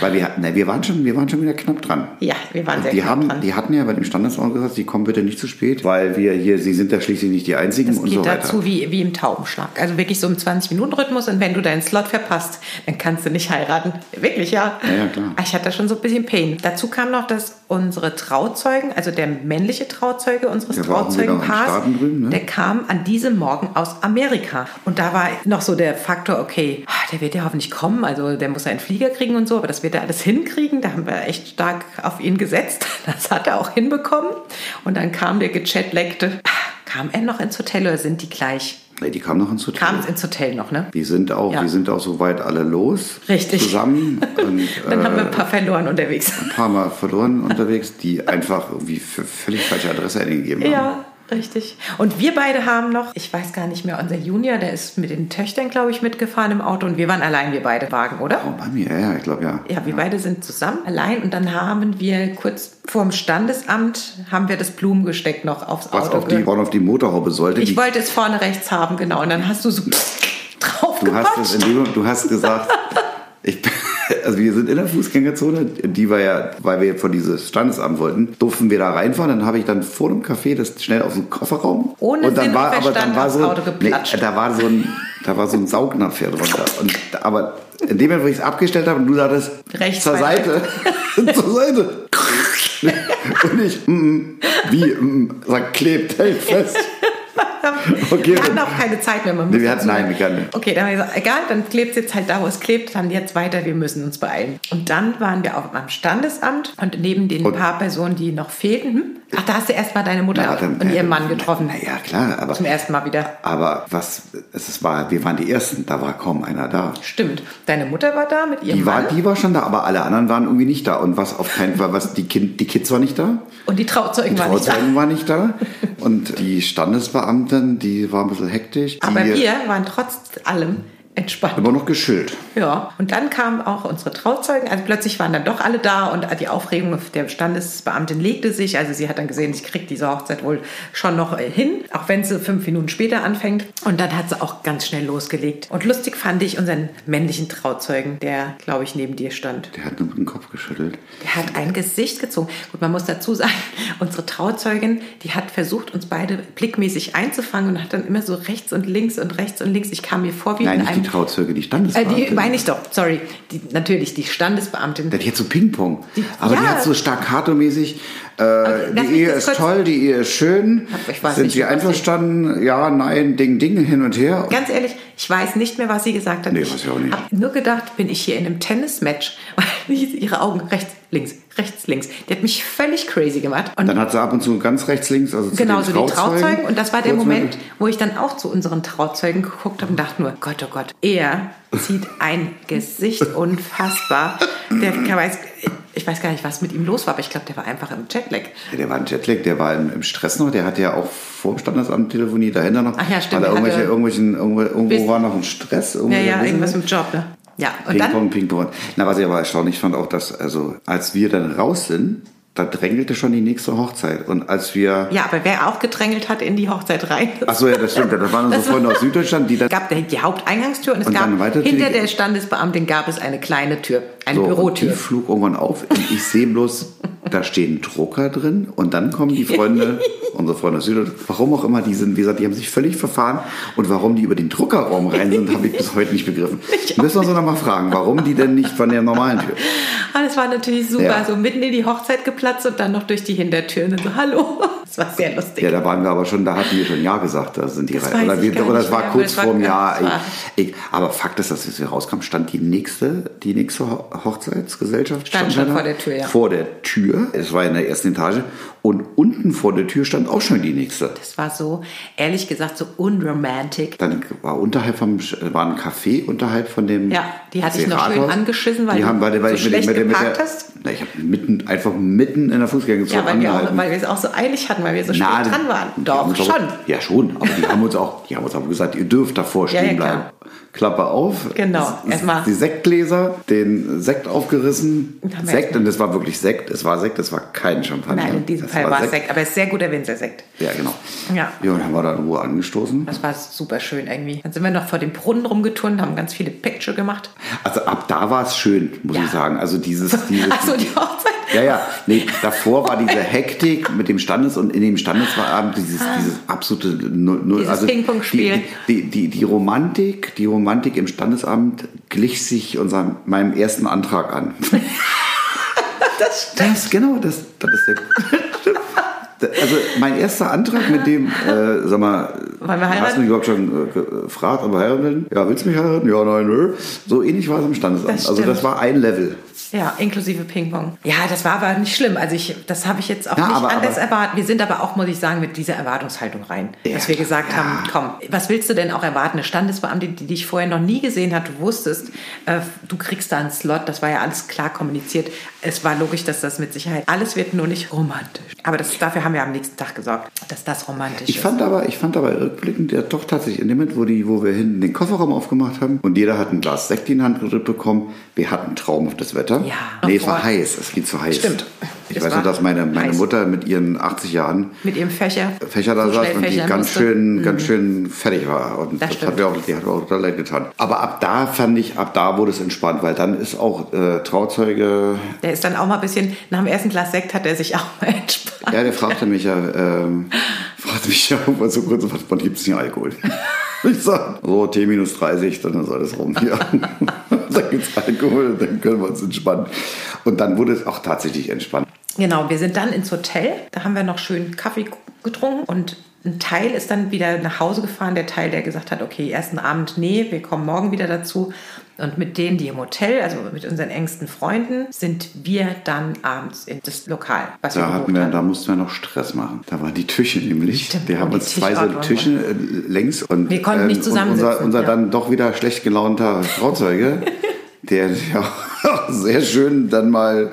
weil wir, ne, wir, waren schon, wir waren schon wieder knapp dran. Ja, wir waren sehr Die, knapp haben, dran. die hatten ja bei dem Standesamt gesagt, sie kommen bitte nicht zu spät, weil wir hier, sie sind ja schließlich nicht die Einzigen Es und geht so weiter. dazu wie, wie im Taubenschlag. Also wirklich so im 20-Minuten-Rhythmus. Und wenn du deinen Slot verpasst, dann kannst du nicht heiraten. Wirklich, ja. Ja, ja, klar. Ich hatte da schon so ein bisschen Pain. Dazu kam noch, dass unsere Trauzeugen, also der männliche Trauzeuge unseres Der Trauzeugenpaars, Staaten drüben, ne? der kam an diesem Morgen aus Amerika. Und da war noch so der Faktor, okay, ah, der wird ja hoffentlich kommen, also der muss ja einen Flieger kriegen und so, aber das wird er alles <laughs> hinkriegen. Da haben wir echt stark auf ihn gesetzt. <laughs> Das hat er auch hinbekommen. Und dann kam der gechatleckte. Kam er noch ins Hotel oder sind die gleich? Nee, die kamen noch ins Hotel. Kam ins Hotel noch, ne? Wir sind auch, Ja. wir sind auch soweit alle los. Richtig. Zusammen. <laughs> Und, Dann äh, haben wir ein paar verloren unterwegs. ein paar Mal verloren unterwegs, die einfach irgendwie f- völlig falsche Adresse eingegeben haben. Ja, richtig. Und wir beide haben noch, ich weiß gar nicht mehr, unser Junior, der ist mit den Töchtern, glaube ich, mitgefahren im Auto und wir waren allein, wir beide Wagen, oder? Oh, bei mir, ja, ja, ich glaube ja. Ja, wir beide sind zusammen, allein und dann haben wir kurz vorm Standesamt, haben wir das Blumengesteck noch aufs Was Auto auf die, was auf die Motorhaube sollte. Ich wollte es vorne rechts haben, genau. Und dann hast du so <laughs> drauf du hast es in dem du hast gesagt, <laughs> ich, bin- <laughs> also wir sind in der Fußgängerzone, die war ja, weil wir von dieses Standesamt wollten, durften wir da reinfahren. Dann habe ich dann vor dem Café das schnell auf den Kofferraum. Ohne und dann Sinn war, aber dann war so, geplatscht. da war so ein, da war so ein Saugnapf drunter. Und, aber in dem Moment, wo ich es abgestellt habe und du sagtest, Rechts zur. Seite, <laughs> zur Seite. <laughs> Und ich, mm, mm, wie, mm, sag, klebt, hält fest. <laughs> Okay, wir hatten auch keine Zeit mehr. Man Nee, wir hatten- nein, wir können nicht. Okay, dann haben wir gesagt, egal, dann klebt es jetzt halt da, wo es klebt, dann jetzt weiter, wir müssen uns beeilen. Und dann waren wir auch am Standesamt und neben den Und- paar Personen, die noch fehlten, hm? Ach, da hast du erst mal deine Mutter Na, dann- und ihren Mann getroffen. Na ja, klar, aber, Zum ersten Mal wieder. aber was, es war, wir waren die Ersten, da war kaum einer da. Stimmt. Deine Mutter war da mit ihrem Die war, Mann die war schon da, aber alle anderen waren irgendwie nicht da. Und was auf keinen Fall, was die, kind, die Kids waren nicht da, und die Trauzeugen die waren nicht da. Trauzeugen waren nicht da und die Standesbeamtin, die war ein bisschen hektisch. Die Aber wir waren trotz allem entspannt. immer noch geschillt. Ja, und dann kamen auch unsere Trauzeugen. Also plötzlich waren dann doch alle da und die Aufregung der Standesbeamtin legte sich. Also sie hat dann gesehen, sie kriegt diese Hochzeit wohl schon noch äh, hin, auch wenn sie fünf Minuten später anfängt. Und dann hat sie auch ganz schnell losgelegt. Und lustig fand ich unseren männlichen Trauzeugen, der, glaube ich, neben dir stand. Der hat nur mit dem Kopf geschüttelt. Der hat ein Gesicht gezogen. Gut, man muss dazu sagen, <laughs> unsere Trauzeugin, die hat versucht, uns beide blickmäßig einzufangen und hat dann immer so rechts und links und rechts und links. Ich kam mir vor wie Nein, in nicht die. Trauzeuge, die Äh, Standesbeamtin. die meine ich doch, sorry. Die, natürlich, die Standesbeamtin. Die hat so Ping-Pong. Aber die ja. hat so staccato-mäßig, äh, die Ehe ist toll, die Ehe ist schön. Ich Sind Sie einverstanden? Ja, nein, Ding, Ding, hin und her. Ganz ehrlich, ich weiß nicht mehr, was sie gesagt hat. Nee, weiß ich auch nicht. habe nur gedacht, bin ich hier in einem Tennismatch, <laughs> weil ihre Augen rechts, links, rechts, links. Die hat mich völlig crazy gemacht. Und Dann hat sie ab und zu ganz rechts, links, also zu Genau, so die Trauzeugen. Und das war der Moment, wo ich dann auch zu unseren Trauzeugen geguckt habe und dachte nur, Gott, oh Gott, er zieht ein Gesicht <laughs> unfassbar. Der weiß, ich weiß gar nicht, was mit ihm los war, aber ich glaube, der war einfach im Jetlag. Ja, der war ein Jetlag, der war im, im Stress noch, der hatte ja auch vor dem Standesamt telefoniert, dahinter noch. Ach ja, stimmt, Weil der irgendwelche, irgendwelchen, irgendwo, war noch ein Stress. Ja, ja, irgendwas im Job, ne? Ja, und Ping-Pong, Ping-Pong. Na, was ich aber erstaunlich fand, auch, dass, also, als wir dann raus sind, da drängelte schon die nächste Hochzeit. Und als wir. ja, aber wer auch gedrängelt hat in die Hochzeit rein, Ach so, ja, das stimmt. <laughs> Das waren unsere Freunde aus Süddeutschland, die dann. Es gab die Haupteingangstür und es Und gab hinter der Standesbeamtin gab es eine kleine Tür, eine So, und die Bürotür. flog irgendwann auf und ich sehe bloß, da stehen Drucker drin und dann kommen die Freunde, <laughs> unsere Freunde aus Süddeutschland, warum auch immer, die sind, wie gesagt, die haben sich völlig verfahren und warum die über den Druckerraum rein sind, habe ich bis <laughs> heute nicht begriffen. Müssen wir uns noch mal fragen, warum die denn nicht von der normalen Tür? Ah, das war natürlich super, Ja. so mitten in die Hochzeit geplatzt und dann noch durch die Hintertür und so, hallo. <laughs> Das war sehr lustig. Ja, da waren wir aber schon, da hatten wir schon Ja gesagt, da sind die Das rein. weiß Oder, ich wir, nicht es war kurz das war- vorm Jahr. das Ich, ich, aber Fakt ist, dass wir rauskamen, stand die nächste, die nächste Ho- Hochzeitsgesellschaft Stand schon da. vor der Tür, ja. Vor der Tür. Es war in der ersten Etage. Und unten vor der Tür stand auch schon die nächste. Das war so, ehrlich gesagt, so unromantic. Dann war unterhalb vom, war ein Café unterhalb von dem. Ja, die hatte ich noch schön angeschissen, weil die du haben, weil, weil so ich mit, mit, mit der, hast. Na, ich habe mitten, einfach mitten in der Fußgängerzone Ja, weil wir, auch, weil wir es auch so eilig hatten, weil wir so spät Na, dran waren. Doch, auch- schon. Ja, schon. Aber die haben uns auch, die haben uns auch gesagt, ihr dürft davor Ja, stehen ja, klar. bleiben. Klappe auf. Genau, Es- erstmal- Die Sektgläser, den Sekt aufgerissen. Sekt, und das war wirklich Sekt. Es war Sekt, es war kein Champagner. Nein, Fall war es Sekt, aber es ist sehr guter Winzersekt. Ja, genau. Ja. Ja, und haben wir da in Ruhe angestoßen. Das war super schön irgendwie. Dann sind wir noch vor dem Brunnen rumgeturnt, haben ganz viele Picture gemacht. Also ab da war es schön, muss Ja. ich sagen. Also dieses, <laughs> dieses Also die Hochzeit. Ja, ja. Nee, davor war diese Hektik mit dem Standes und in dem Standesabend dieses, dieses absolute Null. Null Ah. Dieses Ping-Pong-Spiel. Die, die, die, die Romantik, die Romantik im Standesamt glich sich unserem, meinem ersten Antrag an. <laughs> Das Das, genau, das, das ist der. <laughs> Also mein erster Antrag mit dem, äh, sag mal, hast du mich überhaupt schon äh, gefragt, ob wir heiraten? Ja, willst du mich heiraten? Ja, nein, nö. So ähnlich war es im Standesamt. Also das stimmt. war ein Level. Ja, inklusive Ping-Pong. Ja, das war aber nicht schlimm. Also ich, das habe ich jetzt auch Ja, nicht aber- anders aber- erwartet. Wir sind aber auch, muss ich sagen, mit dieser Erwartungshaltung rein. Ja, dass wir gesagt ja. haben, komm, was willst du denn auch erwarten? Eine Standesbeamtin, die dich vorher noch nie gesehen hat, du wusstest, äh, du kriegst da einen Slot, das war ja alles klar kommuniziert. Es war logisch, dass das mit Sicherheit, alles wird nur nicht romantisch. Aber das, dafür haben wir am nächsten Tag gesorgt, dass das romantisch Ich ist. fand aber, ich fand aber rückblickend, ja doch tatsächlich in dem Moment, wo, die, wo wir hinten den Kofferraum aufgemacht haben und jeder hat ein Glas Sekt in die Hand gedrückt bekommen, wir hatten traumhaftes Wetter. Ja. Nee, es war heiß, es geht zu heiß. Stimmt. Ich Es weiß noch, dass meine, meine heiß. Mutter mit ihren 80 Jahren mit ihrem Fächer. Fächer da so saß und die ganz musste. Mhm. schön, ganz schön fertig war. Und Das das, hat mir auch, die hat mir auch total leid getan. Aber ab da fand ich, ab da wurde es entspannt, weil dann ist auch äh, Trauzeuge, Der ist dann auch mal ein bisschen, nach dem ersten Glas Sekt hat er sich <laughs> auch mal entspannt. ja, der fragte mich ja, ähm, fragte mich ja irgendwann so kurz, was, wann gibt's denn Alkohol? <laughs> Ich sag, so T minus 30, dann ist alles rum hier. <laughs> dann gibt's Alkohol, dann können wir uns entspannen. Und dann wurde es auch tatsächlich entspannt. Genau, wir sind dann ins Hotel. Da haben wir noch schön Kaffee getrunken und ein Teil ist dann wieder nach Hause gefahren. Der Teil, der gesagt hat, okay, ersten Abend, nee, wir kommen morgen wieder dazu. Und mit denen, die im Hotel, also mit unseren engsten Freunden, sind wir dann abends in das Lokal, was wir Da, hatten gebucht wir, haben. da mussten wir noch Stress machen. Da waren die Tische nämlich. Stimmt, wir haben uns zwei so. Tische äh, längs und, ähm, Wir konnten nicht und zusammensitzen, unser, unser ja. dann doch wieder schlecht gelaunter Trauzeuge, <laughs> der <laughs> ja sehr schön dann mal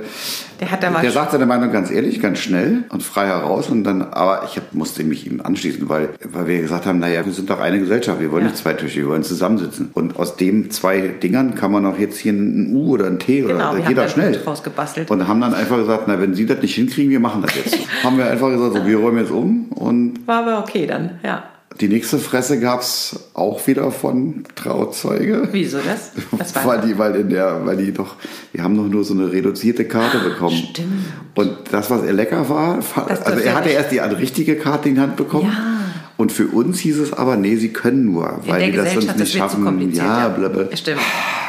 Der hat da mal der sagt seine Meinung ganz ehrlich, ganz schnell und frei heraus und dann, aber ich hab, musste mich ihm anschließen, weil, weil wir gesagt haben, naja, wir sind doch eine Gesellschaft, wir wollen Ja. nicht zwei Tische, wir wollen zusammensitzen. Und aus dem zwei Dingern kann man auch jetzt hier ein U oder ein T Genau, oder dann schnell. rausgebastelt. Und haben dann einfach gesagt, na, wenn Sie das nicht hinkriegen, wir machen das jetzt. <laughs> haben wir einfach gesagt, so, wir räumen jetzt um und War aber okay dann, ja. Die nächste Fresse gab's auch wieder von Trauzeuge. Wieso das? Was war weil die, weil in der, weil die doch, wir haben doch nur so eine reduzierte Karte bekommen. stimmt. Und das, was er lecker war, Das also er hatte erst die richtige Karte in die Hand bekommen. Ja. Und für uns hieß es aber, nee, sie können nur, weil die das sonst nicht schaffen. ja, blablabla. Stimmt.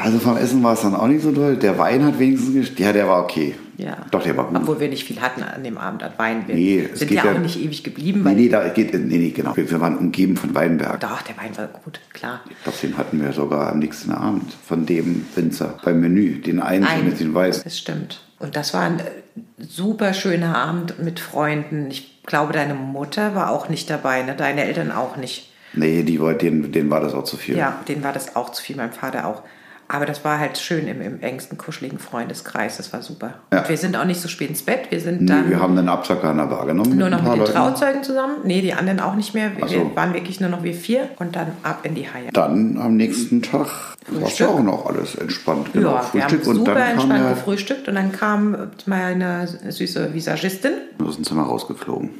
Also vom Essen war es dann auch nicht so toll. Der Wein hat wenigstens, gest- ja, der war okay. Ja. Doch, der war gut. Obwohl wir nicht viel hatten an dem Abend an Wein. Wir Nee, es sind geht ja auch nicht ewig geblieben, Nee, nee, da geht, nee, nee, genau. Wir, wir waren umgeben von Weinberg. doch, der Wein war gut, klar. Glaube, den hatten wir sogar am nächsten Abend von dem Winzer beim Menü. Den einen, Ein. mit den Weiß. Das stimmt. Und das war ein äh, super schöner Abend mit Freunden. Ich glaube, deine Mutter war auch nicht dabei, ne? deine Eltern auch nicht. Nee, die denen, denen war das auch zu viel. Ja, denen war das auch zu viel, meinem Vater auch. Aber das war halt schön im, im engsten, kuscheligen Freundeskreis. Das war super. Ja. Und wir sind auch nicht so spät ins Bett. Wir sind Nee, dann wir haben einen Absacker an der Bar genommen. nur noch mit den Leuten. Trauzeugen zusammen. Nee, die anderen auch nicht mehr. Wir so. waren wirklich nur noch wir vier und dann ab in die Haie. Dann am nächsten Tag war es Frühstück. auch noch alles entspannt. Genau, Ja, wir haben super kam entspannt ja gefrühstückt und dann kam meine süße Visagistin. aus dem Zimmer rausgeflogen.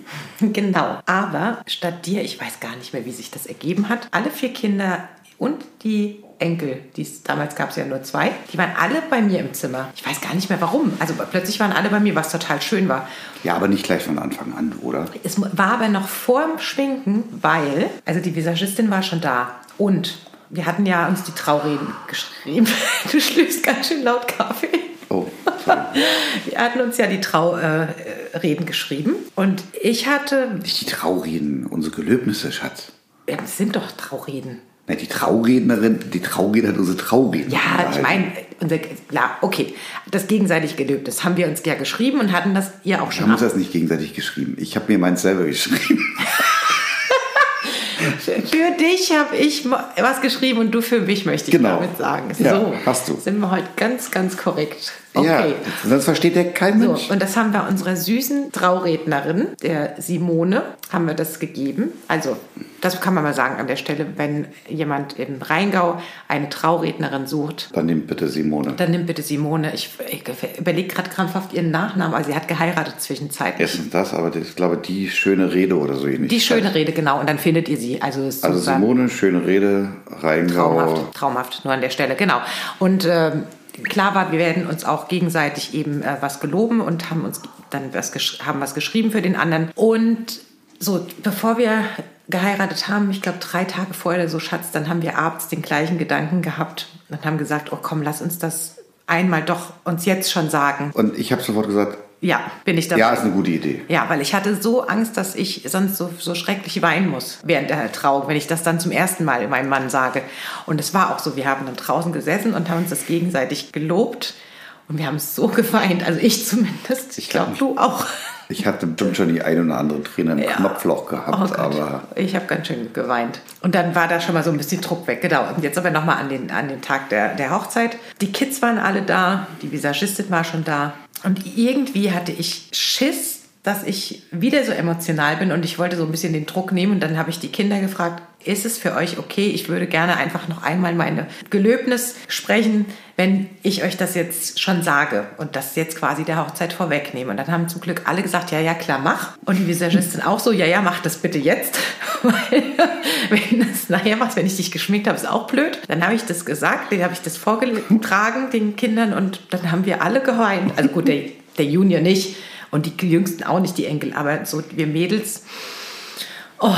<laughs> Genau. Aber statt dir, ich weiß gar nicht mehr, wie sich das ergeben hat, alle vier Kinder und die Enkel, die's, damals gab es ja nur zwei, die waren alle bei mir im Zimmer. Ich weiß gar nicht mehr warum. Also plötzlich waren alle bei mir, was total schön war. Ja, aber nicht gleich von Anfang an, oder? Es war aber noch vorm Schminken, weil, also die Visagistin war schon da und wir hatten ja uns die Traureden geschrieben. <laughs> Du schlürfst ganz schön laut Kaffee. Oh, sorry. <laughs> Wir hatten uns ja die Traureden äh, geschrieben und ich hatte, nicht die Traureden, unsere Gelöbnisse, Schatz. ja, das sind doch Traureden. Na, die Traurednerin, die Trauredner unsere Traureden. Ja, ich meine, unser, klar, okay, das gegenseitig Gelöbnis haben wir uns ja geschrieben und hatten das ihr auch Wir schon haben uns das nicht gegenseitig geschrieben. Ich habe mir meins selber geschrieben. <laughs> Für dich habe ich was geschrieben und du für mich, möchte ich Genau. damit sagen. Ja, so, hast du. Sind wir heute ganz, ganz korrekt. Okay. Ja, sonst versteht ja kein So, Mensch. und das haben wir unserer süßen Traurednerin, der Simone, haben wir das gegeben. Also, das kann man mal sagen an der Stelle, wenn jemand im Rheingau eine Traurednerin sucht, Dann nimmt bitte Simone. dann nimm bitte Simone. Ich, ich überlege gerade krampfhaft ihren Nachnamen, aber sie hat geheiratet zwischenzeitlich. Erstens das, aber das, ich glaube, die schöne Rede oder so ähnlich. Die schöne Rede, genau, und dann findet ihr sie. Also, ist Also. Simone, schöne Rede, Rheingau. Traumhaft, traumhaft, nur an der Stelle, genau. Und ähm, klar war, wir werden uns auch gegenseitig eben äh, was geloben und haben uns dann was, haben was geschrieben für den anderen. Und so, bevor wir geheiratet haben, ich glaube drei Tage vorher so, Schatz, dann haben wir abends den gleichen Gedanken gehabt und haben gesagt, oh komm, lass uns das einmal doch uns jetzt schon sagen. Und ich habe sofort gesagt, Ja, bin ich dabei. ja, ist eine gute Idee. Ja, weil ich hatte so Angst, dass ich sonst so, so schrecklich weinen muss während der Trauung, wenn ich das dann zum ersten Mal meinem Mann sage. Und es war auch so, wir haben dann draußen gesessen und haben uns das gegenseitig gelobt und wir haben so <laughs> geweint, also ich zumindest. Ich glaube, du auch. Ich hatte bestimmt schon die ein oder andere Träne im Ja. Knopfloch Oh gehabt, Gott, aber ich habe ganz schön geweint. Und dann war da schon mal so ein bisschen Druck weg. Genau. Und jetzt aber nochmal an den, an den Tag der, der Hochzeit. Die Kids waren alle da, die Visagistin war schon da. Und irgendwie hatte ich Schiss, dass ich wieder so emotional bin und ich wollte so ein bisschen den Druck nehmen. Und dann habe ich die Kinder gefragt, ist es für euch okay? Ich würde gerne einfach noch einmal meine Gelöbnis sprechen, wenn ich euch das jetzt schon sage und das jetzt quasi der Hochzeit vorwegnehme. Und dann haben zum Glück alle gesagt, ja, ja, klar, mach. Und die Visagistin auch so, ja, ja, mach das bitte jetzt. <laughs> Weil wenn das nachher was, wenn ich dich geschminkt habe, ist auch blöd. Dann habe ich das gesagt, dann habe ich das vorgetragen den Kindern und dann haben wir alle geweint. Also gut, der, der Junior nicht und die Jüngsten auch nicht, die Enkel, aber so wir Mädels. Oh,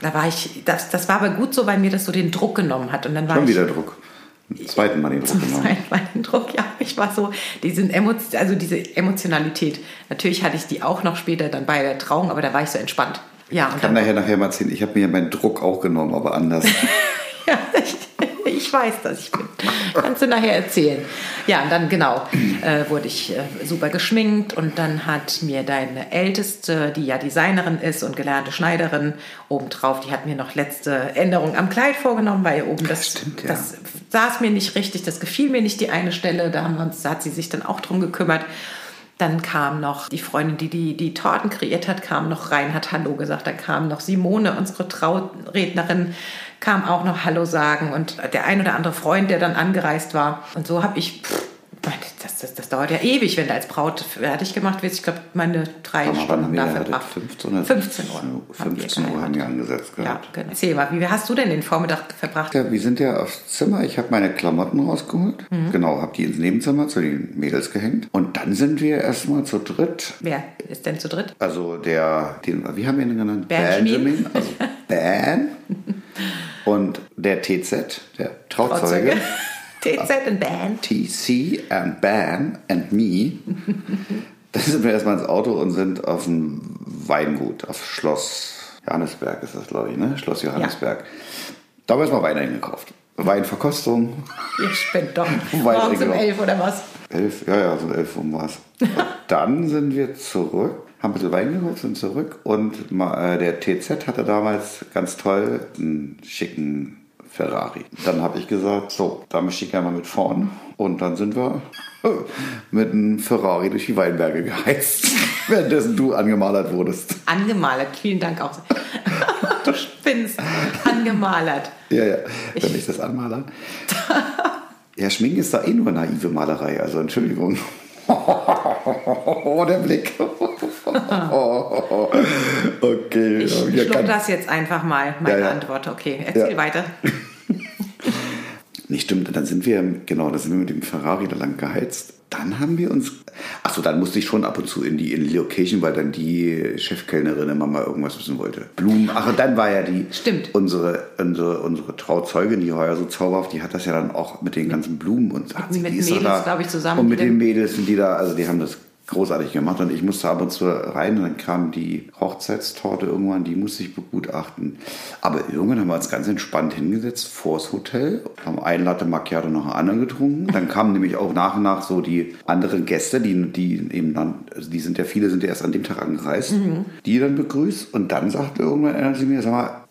da war ich, das, das war aber gut so, weil mir das so den Druck genommen hat. Und dann war schon ich, wieder Druck. Zum zweiten Mal den Druck genommen. Mein, mein Druck, ja, ich war so, diesen Emo also diese Emotionalität. Natürlich hatte ich die auch noch später dann bei der Trauung, aber da war ich so entspannt. Ja, und Ich kann dann, nachher nachher mal erzählen, ich habe mir meinen Druck auch genommen, aber anders. <laughs> ja, ich, ich weiß, dass ich bin. Kannst du nachher erzählen. Ja, und dann genau äh, wurde ich äh, super geschminkt und dann hat mir deine Älteste, die ja Designerin ist und gelernte Schneiderin, obendrauf, die hat mir noch letzte Änderung am Kleid vorgenommen, weil oben das, stimmt, ja. das saß mir nicht richtig, das gefiel mir nicht die eine Stelle, da, haben wir uns, da hat sie sich dann auch drum gekümmert. Dann kam noch die Freundin, die, die die Torten kreiert hat, kam noch rein, hat Hallo gesagt. Dann kam noch Simone, unsere Traurednerin, kam auch noch Hallo sagen. Und der ein oder andere Freund, der dann angereist war. Und so habe ich, pff, das, das, das dauert ja ewig, wenn du als Braut fertig gemacht wirst. Ich glaube, meine drei Aber Stunden wir da geheiratet? verbracht. 15 oder 15 Uhr. 15 Uhr haben wir angesetzt Ja, gehabt. genau. Erzähl mal, wie hast du denn den Vormittag verbracht? Ja, wir sind ja aufs Zimmer. Ich habe meine Klamotten rausgeholt. Mhm. Genau, habe die ins Nebenzimmer zu den Mädels gehängt. Und dann sind wir erstmal zu dritt. Wer ist denn zu dritt? Also der, den, wie haben wir ihn genannt? Benjamin. Also <laughs> Ben. Und der TZ, der Trauzeuge. TZ <laughs> and Band. TC and Ban and me. Dann sind wir erstmal ins Auto und sind auf dem Weingut, auf Schloss Johannesberg ist das, glaube ich, ne? Schloss Johannesberg. Da haben wir erstmal Wein eingekauft. Weinverkostung. Ihr spinnt doch. <laughs> Morgens um elf oder was? Elf, ja, ja, so elf um was. Und <laughs> dann sind wir zurück, haben ein bisschen Wein gekauft, sind zurück und äh, der TZ hatte damals ganz toll einen schicken Ferrari. Dann habe ich gesagt, so, da möchte ich gerne mal mit vorne. Und dann sind wir <laughs> mit einem Ferrari durch die Weinberge geheizt, <laughs> währenddessen du angemalert wurdest. Angemalert. Vielen Dank auch. <laughs> du spinnst. Angemalert. Ja, ja, wenn ich das anmalern. Ja, Schminken ist da eh nur naive Malerei, also Entschuldigung. Oh, der Blick. <laughs> Okay. Ich ja, schluck das jetzt einfach mal, meine Ja, ja. Antwort. Okay, erzähl weiter. <laughs> Nicht stimmt, dann sind wir, genau, da sind wir mit dem Ferrari da lang geheizt. Dann haben wir uns, achso, dann musste ich schon ab und zu in die, in die Location, weil dann die Chefkellnerin immer mal irgendwas wissen wollte. Blumen, ach, und dann war ja die, Stimmt. unsere, unsere, unsere Trauzeugin, die ja so zauberhaft, die hat das ja dann auch mit den ganzen Blumen und hat mit die ist doch Mädels, glaub ich, zusammen, Und mit den Mädels sind die da, also die haben das großartig gemacht und ich musste ab und zu rein und dann kam die Hochzeitstorte irgendwann, die musste ich begutachten. Aber irgendwann haben wir uns ganz entspannt hingesetzt vors Hotel, haben einen Latte Macchiato nach dem anderen getrunken. Dann kamen nämlich auch nach und nach so die anderen Gäste, die, die eben dann, also die sind ja viele, sind ja erst an dem Tag angereist, die dann begrüßt und dann sagte irgendwann einer zu mir, sag mal,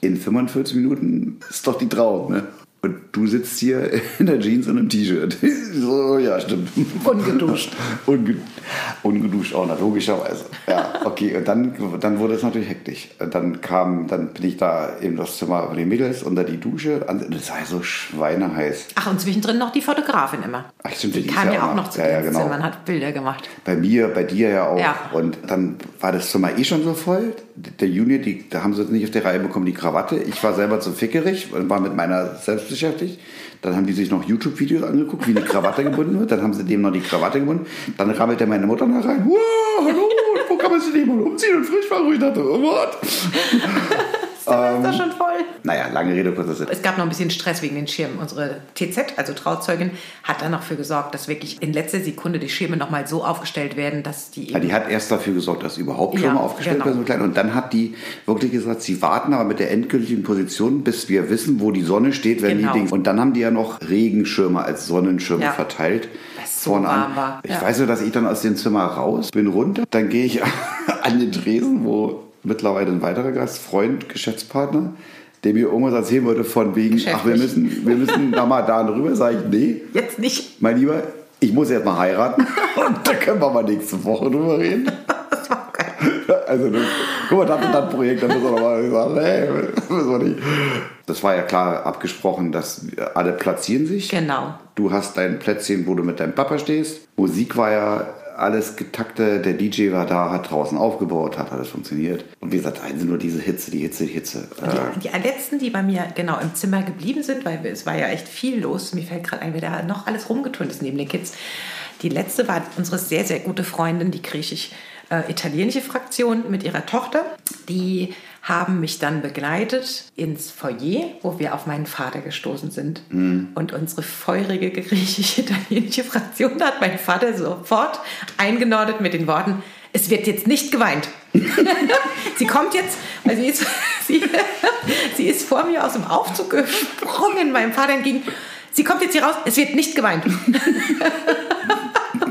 in 45 Minuten ist doch die Trauung, ne? Und du sitzt hier <laughs> in der Jeans und im T-Shirt. <laughs> So, ja, stimmt. Ungeduscht. <laughs> Unge ungeduscht auch, logischerweise. Ja, okay. Und dann, dann wurde es natürlich hektisch. Und Dann kam, dann bin ich da in das Zimmer von den Mädels unter die Dusche. Und Das war so schweineheiß. Ach, und zwischendrin noch die Fotografin immer. Ach, stimmt, die die kam ja ja auch noch. zu Ja, ja, genau. Zimmer und hat Bilder gemacht. Bei mir, bei dir ja auch. Ja. Und dann war das Zimmer eh schon so voll. Der Junior, die, da haben sie nicht auf die Reihe bekommen, die Krawatte. Ich war selber zu fickerig und war mit meiner selbst beschäftigt. Dann haben die sich noch YouTube-Videos angeguckt, wie eine Krawatte gebunden wird. Dann haben sie dem noch die Krawatte gebunden. Dann rammelte meine Mutter noch rein. Wow, hallo, wo kann man sich nicht mal umziehen und frisch machen? Und ich dachte, oh, what? Das ist doch schon voll. Naja, lange Rede, kurzer Sinn. Es gab noch ein bisschen Stress wegen den Schirmen. Unsere TZ, also Trauzeugin, hat dann noch für gesorgt, dass wirklich in letzter Sekunde die Schirme nochmal so aufgestellt werden, dass die Ja, die hat erst dafür gesorgt, dass überhaupt schon Ja, aufgestellt genau. werden, so klein. Und dann hat die wirklich gesagt, sie warten aber mit der endgültigen Position, bis wir wissen, wo die Sonne steht, wenn Genau. die Dings. Und dann haben die ja noch Regenschirme als Sonnenschirme Ja. verteilt. Es so Vorne an. warm war. Ich Ja. weiß nur, dass ich dann aus dem Zimmer raus bin runter. Dann gehe ich <laughs> an den Tresen, wo mittlerweile ein weiterer Gast, Freund, Geschäftspartner, der mir irgendwas erzählen wollte von wegen, ach, wir müssen, wir müssen da mal da drüber. Sag ich, nee, jetzt nicht. mein Lieber, ich muss erst mal heiraten <laughs> und da können wir mal nächste Woche drüber reden. <laughs> Das war geil. Also, das, guck mal, das und das Projekt, dann müssen wir nochmal sagen, nee, müssen wir nicht. Das war ja klar abgesprochen, dass alle platzieren sich. Genau. Du hast dein Plätzchen, wo du mit deinem Papa stehst. Musik war ja alles getakte, der DJ war da, hat draußen aufgebaut, hat alles funktioniert. Und wie gesagt, also nur diese Hitze, die Hitze, die Hitze. Äh, Die, die letzten, die bei mir genau im Zimmer geblieben sind, weil es war ja echt viel los. Mir fällt gerade ein, wer da noch alles rumgeturnt ist neben den Kids. Die letzte war unsere sehr, sehr gute Freundin, die griechisch-italienische Fraktion mit ihrer Tochter. Die haben mich dann begleitet ins Foyer, wo wir auf meinen Vater gestoßen sind. Und unsere feurige griechisch-italienische <laughs> Fraktion, hat mein Vater sofort eingenordet mit den Worten, es wird jetzt nicht geweint. <laughs> sie kommt jetzt, weil sie ist, <laughs> sie, sie ist vor mir aus dem Aufzug gesprungen, meinem Vater entgegen. Sie kommt jetzt hier raus, es wird nicht geweint.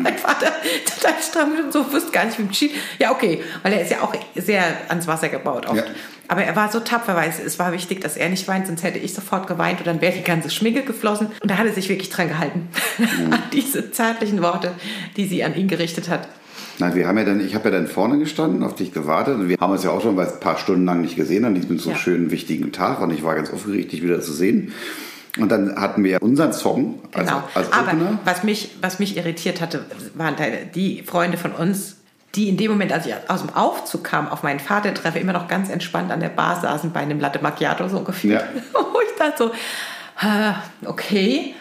<laughs> mein Vater total stramm und so wusste gar nicht, wie geschieht. Ja, okay, weil er ist ja auch sehr ans Wasser gebaut oft. Ja. Aber er war so tapfer, weil es, es war wichtig, dass er nicht weint, sonst hätte ich sofort geweint und dann wäre die ganze Schminke geflossen. Und da hat er sich wirklich dran gehalten. an <laughs> diese zärtlichen Worte, die sie an ihn gerichtet hat. Na, wir haben ja dann, ich habe ja dann vorne gestanden, auf dich gewartet und wir haben uns ja auch schon ein paar Stunden lang nicht gesehen an diesem so Ja. schönen, wichtigen Tag und ich war ganz aufgeregt, dich wieder zu sehen. Und dann hatten wir unseren Song als, Genau. als Aber was mich, was mich irritiert hatte, waren die Freunde von uns, die in dem Moment, als ich aus dem Aufzug kam, auf meinen Vater treffe, immer noch ganz entspannt an der Bar saßen bei einem Latte Macchiato so gefühlt. Ja. <laughs> Wo ich dachte so, okay.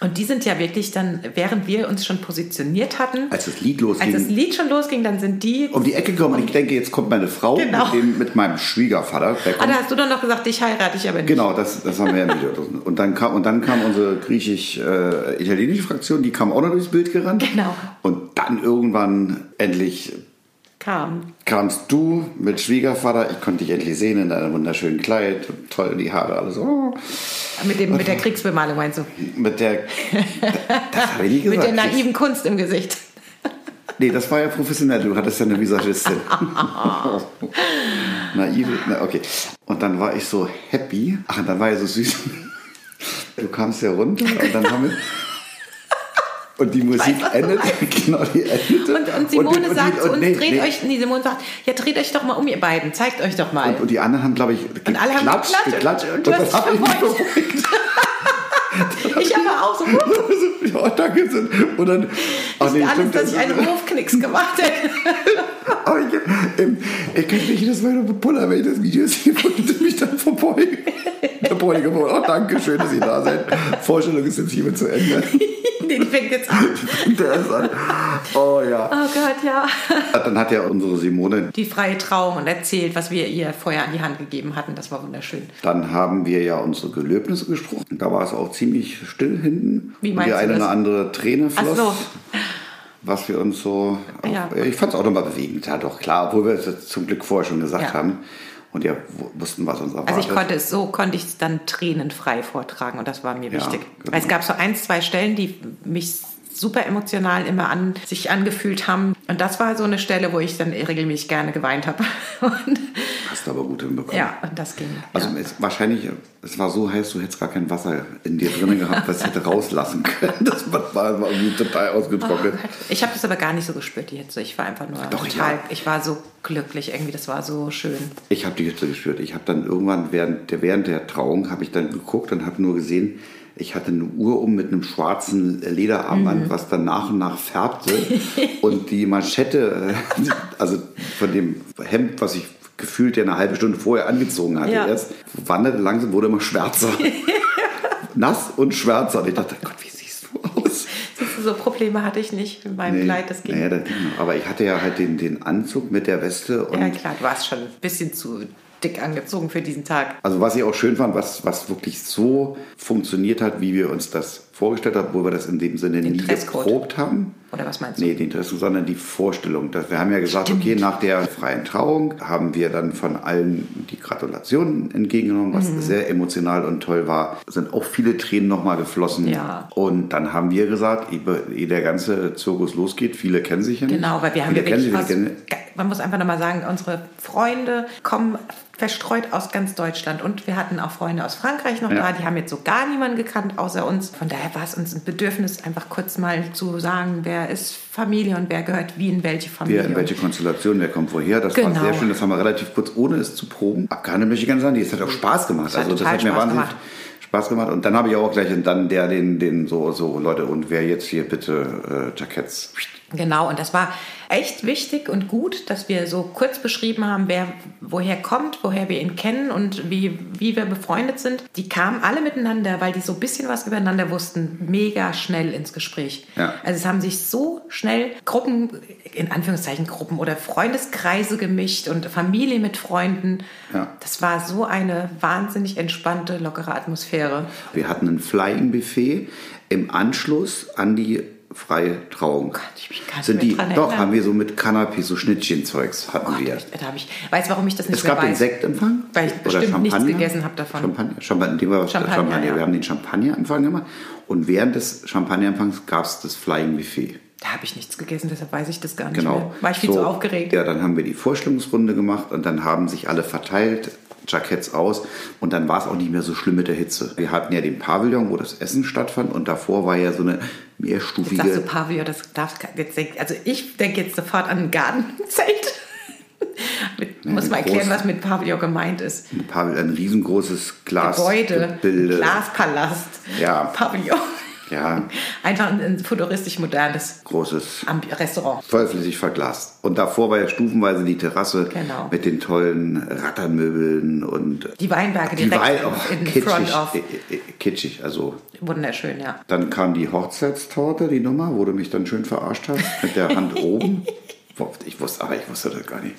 Und die sind ja wirklich dann, während wir uns schon positioniert hatten, Als das Lied losging, als das Lied schon losging, dann sind die. um die Ecke gekommen und ich denke, jetzt kommt meine Frau Genau. mit, dem, mit meinem Schwiegervater. Ah, da hast du dann noch gesagt, dich heirate ich aber nicht. Genau, das, das haben wir ja nicht. Und dann kam, und dann kam unsere griechisch-italienische Fraktion, die kam auch noch durchs Bild gerannt. Genau. Und dann irgendwann endlich Kam. kamst du mit Schwiegervater. Ich konnte dich endlich sehen in deinem wunderschönen Kleid. Toll, die Haare, alles. Oh. Mit, dem, mit der Kriegsbemalung meinst du? Mit der. Das habe ich Mit gesagt. der naiven Kunst im Gesicht. Nee, das war ja professionell. Du hattest ja eine Visagistin. <laughs> Naive, na, okay. Und dann war ich so happy. Ach, und dann war er so süß. Du kamst ja runter und dann haben wir. Und die Musik endete. <laughs> Genau, die endete. Und, und Simone und die- sagt zu und uns, nee, dreht nee. euch, nee, Simone sagt, ja, dreht euch doch mal um, ihr beiden, zeigt euch doch mal. Und, und die anderen haben, glaube ich, Und alle haben geklatscht, geklatscht geklatscht. und das habe ich nicht verbeugt. <laughs> ich aber auch so, <laughs> ja, danke. Und dann. Ach, nicht alles, stimmt, dass ich das- einen Hofknicks gemacht hätte. Aber ich, ähm, ich kriege nicht Mal nur Puller, wenn ich das Video sehe und mich dann verbeuge. Der Bräutigam, oh, danke schön, dass Sie da seid. Vorstellung ist jetzt hiermit zu Ende. <laughs> nee, die fängt jetzt an. Der ist an. Oh ja. Oh Gott, ja. Dann hat ja unsere Simone, Die freie Trauung und erzählt, was wir ihr vorher an die Hand gegeben hatten. Das war wunderschön. dann haben wir ja unsere Gelöbnisse gesprochen. Da war es auch ziemlich still hinten. Wie Und meinst die du eine oder andere Träne Ach floss. so. Was wir uns so. Ja. Ich fand es auch nochmal bewegend, ja doch klar, obwohl wir es zum Glück vorher schon gesagt Ja. haben. Und ja wussten, was uns erwartet. Also ich konnte es so, konnte ich es dann tränenfrei vortragen und das war mir Ja, wichtig. genau. Weil es gab so ein, zwei Stellen, die mich super emotional immer an sich angefühlt haben. Und das war so eine Stelle, wo ich dann regelmäßig gerne geweint habe. <laughs> Und, Hast du aber gut hinbekommen. ja, und das ging. Also ja. es, wahrscheinlich, es war so heiß, du hättest gar kein Wasser in dir drin gehabt, was hätte rauslassen können. Das war, war irgendwie total ausgetrocknet. Ich habe das aber gar nicht so gespürt, die Hitze. Ich war einfach nur Doch, total, ja. ich war so glücklich irgendwie, das war so schön. Ich habe die Hitze gespürt. Ich habe dann irgendwann während der, während der Trauung habe ich dann geguckt und habe nur gesehen, ich hatte eine Uhr um mit einem schwarzen Lederarmband, was dann nach und nach färbte. <laughs> und die Manschette, äh, also von dem Hemd, was ich gefühlt ja eine halbe Stunde vorher angezogen hatte Ja. erst, wanderte langsam, wurde immer schwärzer. <laughs> Nass und schwärzer. Und ich dachte, Gott, wie siehst du aus? So Probleme hatte ich nicht mit meinem Kleid, das ging. Naja, das ging noch. Aber ich hatte ja halt den, den Anzug mit der Weste und Ja klar, du warst schon ein bisschen zu dick angezogen für diesen Tag. Also was ich auch schön fand, was, was wirklich so funktioniert hat, wie wir uns das vorgestellt haben, wo wir das in dem Sinne Den nie Dresscode. geprobt haben. Oder was meinst du? Nee, den Dresscode, sondern die Vorstellung. Das- Wir haben ja gesagt, okay, nach der freien Trauung haben wir dann von allen die Gratulationen entgegengenommen, was Mhm. sehr emotional und toll war. Es sind auch viele Tränen nochmal geflossen. Ja. Und dann haben wir gesagt, ehe der ganze Zirkus losgeht, viele kennen sich ja nicht. Genau, weil wir haben ja wirklich was, man muss einfach nochmal sagen, unsere Freunde kommen verstreut aus ganz Deutschland und wir hatten auch Freunde aus Frankreich noch Ja. da, die haben jetzt so gar niemanden gekannt außer uns. Von daher war es uns ein Bedürfnis, einfach kurz mal zu sagen, wer ist Familie und wer gehört wie in welche Familie. Wer in welche Konstellation, wer kommt woher. Das war Genau. sehr schön. Das haben wir relativ kurz, ohne es zu proben, abgehandelt, möchte ich ganz sagen. Das hat auch Spaß gemacht. Das hat also das hat mir Spaß wahnsinnig gemacht. Spaß gemacht. Und dann habe ich auch gleich dann der, den, den so, so, Leute, und wer jetzt hier bitte äh, Jacketts. Genau, und das war echt wichtig und gut, dass wir so kurz beschrieben haben, wer woher kommt, woher wir ihn kennen und wie, wie wir befreundet sind. Die kamen alle miteinander, weil die so ein bisschen was übereinander wussten, mega schnell ins Gespräch. Ja. Also es haben sich so schnell Gruppen, in Anführungszeichen Gruppen oder Freundeskreise gemischt und Familie mit Freunden. Ja. Das war so eine wahnsinnig entspannte, lockere Atmosphäre. Wir hatten ein Flying Buffet im Anschluss an die freie Trauung. Gott, ich mich gar nicht Sind mehr die, dran doch, haben wir so mit Canapé, so Schnittchenzeugs hatten Gott, wir. da habe ich, weiß, warum ich das nicht Es mehr gab den weiß. Sektempfang. Weil ich oder bestimmt nichts Champagner. gegessen habe davon. Champagner, Champagner, war Champagner, Champagner. ja. Wir haben den Champagnerempfang gemacht. Und während des Champagnerempfangs gab es das Flying Buffet. Da habe ich nichts gegessen, deshalb weiß ich das gar nicht Genau. mehr. War ich viel So, zu aufgeregt. Ja, dann haben wir die Vorstellungsrunde gemacht und dann haben sich alle verteilt, Jacketts aus und dann war es auch nicht mehr so schlimm mit der Hitze. Wir hatten ja den Pavillon, wo das Essen stattfand und davor war ja so eine mehrstufige... Sagst du Pavillon, das darf jetzt denk, also ich denke jetzt sofort an ein Gartenzelt. <laughs> mit, muss ein mal erklären, groß- was mit Pavillon gemeint ist. ein, Pavillon, ein riesengroßes Glas Gebäude. Glaspalast, Ja. Pavillon. Ja, Einfach ein, ein futuristisch modernes großes Ambi- Restaurant. vollflüssig verglast. Und davor war ja stufenweise die Terrasse Genau. mit den tollen Rattermöbeln und Die Weinberge die direkt Wein, in- oh, in kitschig, Front of. äh, äh, kitschig, also Wunderschön, ja. Dann kam die Hochzeitstorte, die Nummer, wo du mich dann schön verarscht hast, mit der Hand <laughs> oben. Ich wusste, aber ich wusste das gar nicht.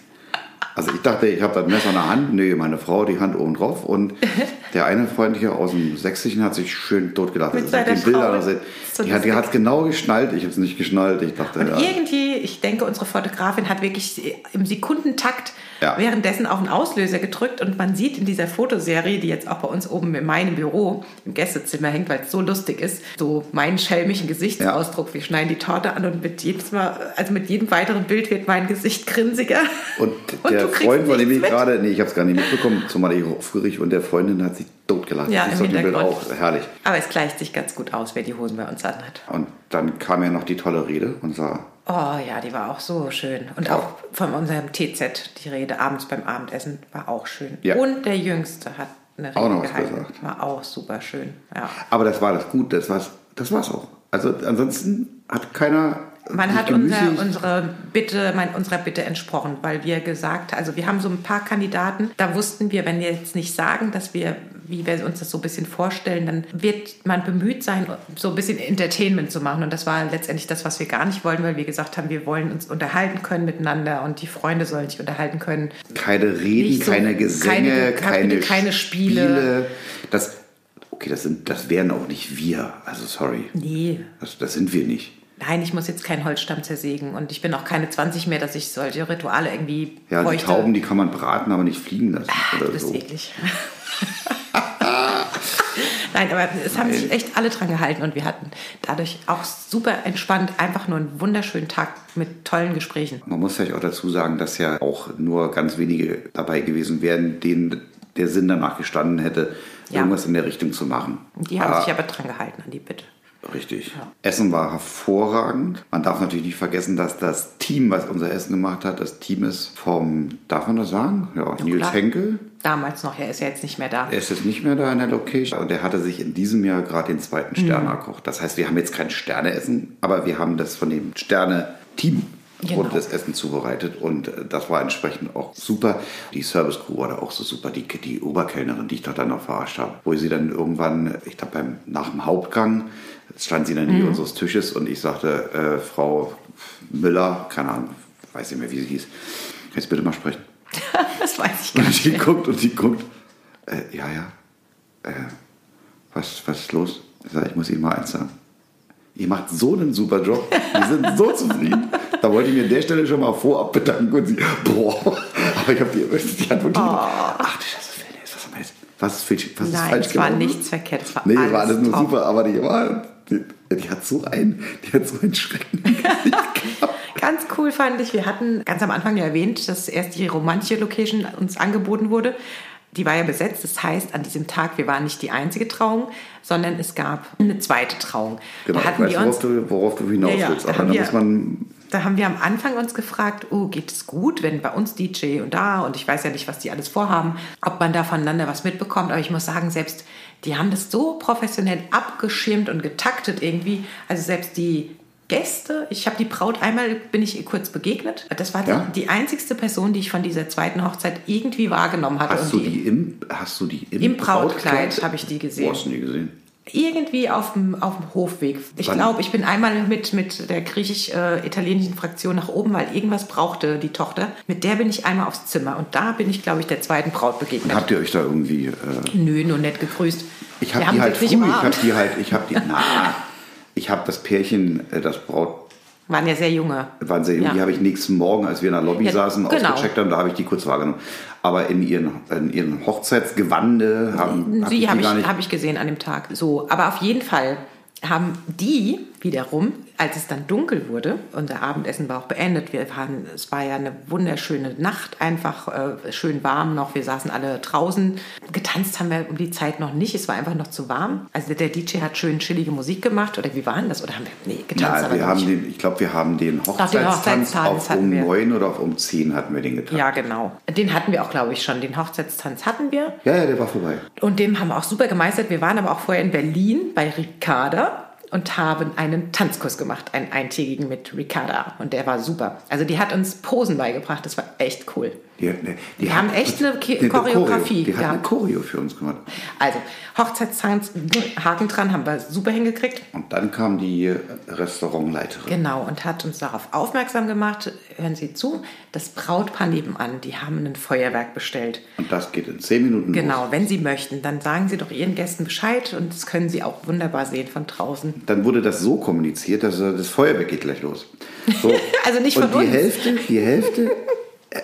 Also ich dachte, ich habe das Messer in der Hand. Nee, meine Frau, die Hand oben drauf. Und <laughs> der eine Freundliche aus dem Sächsischen hat sich schön totgelacht. Mit Das ist auf seiner den Bildern. Frau. Also, So die hat die hat genau geschnallt. Ich habe es nicht geschnallt. Ich dachte, Und ja. irgendwie, ich denke, unsere Fotografin hat wirklich im Sekundentakt Ja. währenddessen auf den Auslöser gedrückt und man sieht in dieser Fotoserie, die jetzt auch bei uns oben in meinem Büro im Gästezimmer hängt, weil es so lustig ist, so meinen schelmischen Gesichtsausdruck. Wir schneiden die Torte an und mit jedes Mal, also mit jedem weiteren Bild wird mein Gesicht grinsiger. Und <laughs> Und der Freund, von dem nichts ich mit. gerade, nee, ich habe es gar nicht mitbekommen, zumal ich aufgeregt und der Freundin hat sich totgelacht. Ja, das ist im Hintergrund. auch herrlich. Aber es gleicht sich ganz gut aus, wer die Hosen bei uns anhat. Und dann kam ja noch die tolle Rede und sah Oh ja, die war auch so schön. Und auch von unserem TZ, die Rede abends beim Abendessen, war auch schön. Ja. Und der Jüngste hat eine Rede Auch noch was gehalten. gesagt. War auch super schön. Ja. Aber das war das gut, das war's, das war's auch. Also ansonsten hat keiner. Man hat unser, unsere Bitte, mein, unserer Bitte entsprochen, weil wir gesagt, also wir haben so ein paar Kandidaten, da wussten wir, wenn wir jetzt nicht sagen, dass wir, wie wir uns das so ein bisschen vorstellen, dann wird man bemüht sein, so ein bisschen Entertainment zu machen. Und das war letztendlich das, was wir gar nicht wollten, weil wir gesagt haben, wir wollen uns unterhalten können miteinander und die Freunde sollen sich unterhalten können. keine Reden, so- keine keine- Gesänge, keine, keine Spiele. Das, okay, das, sind, das wären auch nicht wir. Also sorry. Nee, Das, das sind wir nicht. Nein, ich muss jetzt keinen Holzstamm zersägen und ich bin auch keine 20 mehr, dass ich solche Rituale irgendwie Ja, die bräuchte. Tauben, die kann man braten, aber nicht fliegen lassen. oder Du bist so. eklig. <laughs> Nein, aber es haben sich echt alle dran gehalten und wir hatten dadurch auch super entspannt einfach nur einen wunderschönen Tag mit tollen Gesprächen. Man muss vielleicht auch dazu sagen, dass ja auch nur ganz wenige dabei gewesen wären, denen der Sinn danach gestanden hätte, Ja. irgendwas in der Richtung zu machen. Die haben Ah, sich aber dran gehalten an die Bitte. Richtig. Essen war hervorragend. Man darf natürlich nicht vergessen, dass das Team, was unser Essen gemacht hat, das Team ist vom, darf man das sagen? Ja, Nils klar. Henkel. Damals noch, er ist ja jetzt nicht mehr da. Er ist jetzt nicht mehr da in der Location und er hatte sich in diesem Jahr gerade den zweiten Stern Mhm. erkocht. Das heißt, wir haben jetzt kein Sterneessen, aber wir haben das von dem Sterne-Team Genau. und das Essen zubereitet und äh, das war entsprechend auch super. Die Service Crew war da auch so super. Die, die Oberkellnerin, die ich dort dann noch verarscht habe, wo sie dann irgendwann, ich glaube beim nach dem Hauptgang stand sie in der Mhm. Nähe unseres Tisches und ich sagte, äh, Frau Müller, keine Ahnung, weiß nicht mehr, wie sie hieß, kannst du bitte mal sprechen? <laughs> Das weiß ich gar Und nicht. die Mehr. guckt und die guckt. Äh, ja, ja. Äh, was, was ist los? Ich sag, ich muss Ihnen mal eins sagen. Ihr macht so einen super Job. Wir sind so zufrieden. Da wollte ich mir an der Stelle schon mal vorab bedanken und sie, boah. <laughs> Aber ich habe die, die hat wirklich, ach du Scheiße, Phyllis, was haben wir jetzt? Was ist, falsch- was ist Nein, falsch es war nichts verkehrt. Es war Nee, alles war alles nur top. super, aber die war, die, die hat so einen, die hat so einen Schrecken. <laughs> Ganz cool fand ich, wir hatten ganz am Anfang ja erwähnt, dass erst die romantische Location uns angeboten wurde. Die war ja besetzt, das heißt, an diesem Tag, wir waren nicht die einzige Trauung, sondern es gab eine zweite Trauung. Genau, da ich hatten weiß, wir worauf uns, du, worauf du hinaus Ja, willst. da Aber da wir- muss man da haben wir am Anfang uns gefragt, oh, geht es gut, wenn bei uns DJ und da und ich weiß ja nicht, was die alles vorhaben, ob man da voneinander was mitbekommt. Aber ich muss sagen, selbst die haben das so professionell abgeschirmt und getaktet irgendwie. Also selbst die Gäste, ich habe die Braut einmal, bin ich ihr kurz begegnet. Das war die, Ja? die einzigste Person, die ich von dieser zweiten Hochzeit irgendwie wahrgenommen hatte. Hast und du die im, hast du die im, Im Brautkleid habe ich die gesehen. Wo hast du die gesehen? Irgendwie auf dem, auf dem Hofweg. Ich glaube, ich bin einmal mit, mit der griechisch-italienischen Fraktion nach oben, weil irgendwas brauchte die Tochter. Mit der bin ich einmal aufs Zimmer und da bin ich, glaube ich, der zweiten Braut begegnet. Habt ihr euch da irgendwie... Äh, Nö, nur nett gegrüßt. ich haben die halt früh, ich habe umarmt. die halt, ich habe die, na, ich habe das Pärchen, äh, das Braut, Waren ja sehr junge. waren sehr jung, Ja. die habe ich nächsten Morgen, als wir in der Lobby Ja, saßen, genau. ausgecheckt haben, da habe ich die kurz wahrgenommen. Aber in ihren, in ihren Hochzeitsgewande haben hab Sie habe ich, hab ich gesehen an dem Tag. So, aber auf jeden Fall haben die wiederum, als es dann dunkel wurde, unser Abendessen war auch beendet. Wir waren, es war ja eine wunderschöne Nacht, einfach äh, schön warm noch. Wir saßen alle draußen. Getanzt haben wir um die Zeit noch nicht. Es war einfach noch zu warm. Also der DJ hat schön chillige Musik gemacht. Oder wie war denn das? Oder haben wir, nee, getanzt aber wir haben den, ich glaube, wir haben den den Hochzeitstanz Hochzeitstanz auf um neun oder auf um zehn hatten wir den getan. Ja, genau. Den hatten wir auch, glaube ich, schon. Den Hochzeitstanz hatten wir. ja, ja, der war vorbei. Und den haben wir auch super gemeistert. Wir waren aber auch vorher in Berlin bei Ricarda. Und haben einen Tanzkurs gemacht, einen eintägigen mit Ricarda. Und der war super. Also die hat uns Posen beigebracht, das war echt cool. Die, die, die haben echt eine Ke Choreografie Die hat eine Choreo für uns gemacht. Also, Hochzeitstanz, Haken dran, haben wir super hingekriegt. Und dann kam die Restaurantleiterin. Genau, und hat uns darauf aufmerksam gemacht, hören Sie zu, das Brautpaar nebenan, die haben ein Feuerwerk bestellt. Und das geht in zehn Minuten Genau, los. wenn Sie möchten, dann sagen Sie doch Ihren Gästen Bescheid und das können Sie auch wunderbar sehen von draußen. Dann wurde das so kommuniziert, dass äh, das Feuerwerk geht gleich los. So. <laughs> also nicht von und die uns. Hälfte, die Hälfte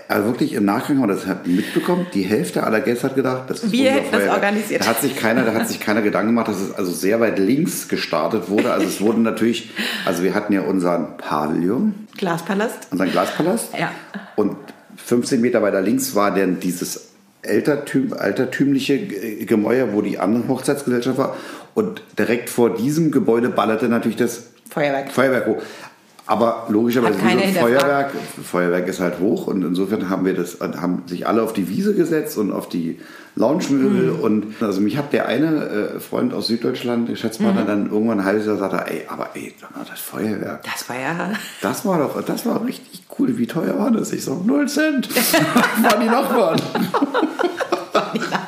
also wirklich im Nachgang haben wir das mitbekommen. Die Hälfte aller Gäste hat gedacht, das ist Wir hätten das organisiert. Da hat sich keiner, da hat sich keiner Gedanken gemacht, dass es also sehr weit links gestartet wurde. Also es wurden natürlich, also wir hatten ja unseren Pavillon, Glaspalast. unseren Glaspalast. Ja. Und 15 Meter weiter links war dann dieses altertüm, altertümliche Gemäuer, wo die andere Hochzeitsgesellschaft war. Und direkt vor diesem Gebäude ballerte natürlich das Feuerwerk. Feuerwerk hoch. Aber logischerweise. Feuerwerk, Feuerwerk ist halt hoch und insofern haben wir das, haben sich alle auf die Wiese gesetzt und auf die Lounge-Möbel Mhm. und also mich hat der eine äh, Freund aus Süddeutschland, der Mhm. Geschäftspartner, dann irgendwann ein halbes Jahr sagte, ey, aber ey, das Feuerwerk, Das war ja. das war doch, das war richtig cool. Wie teuer war das? Ich so, null Cent. <laughs> waren die Nachbarn. <laughs>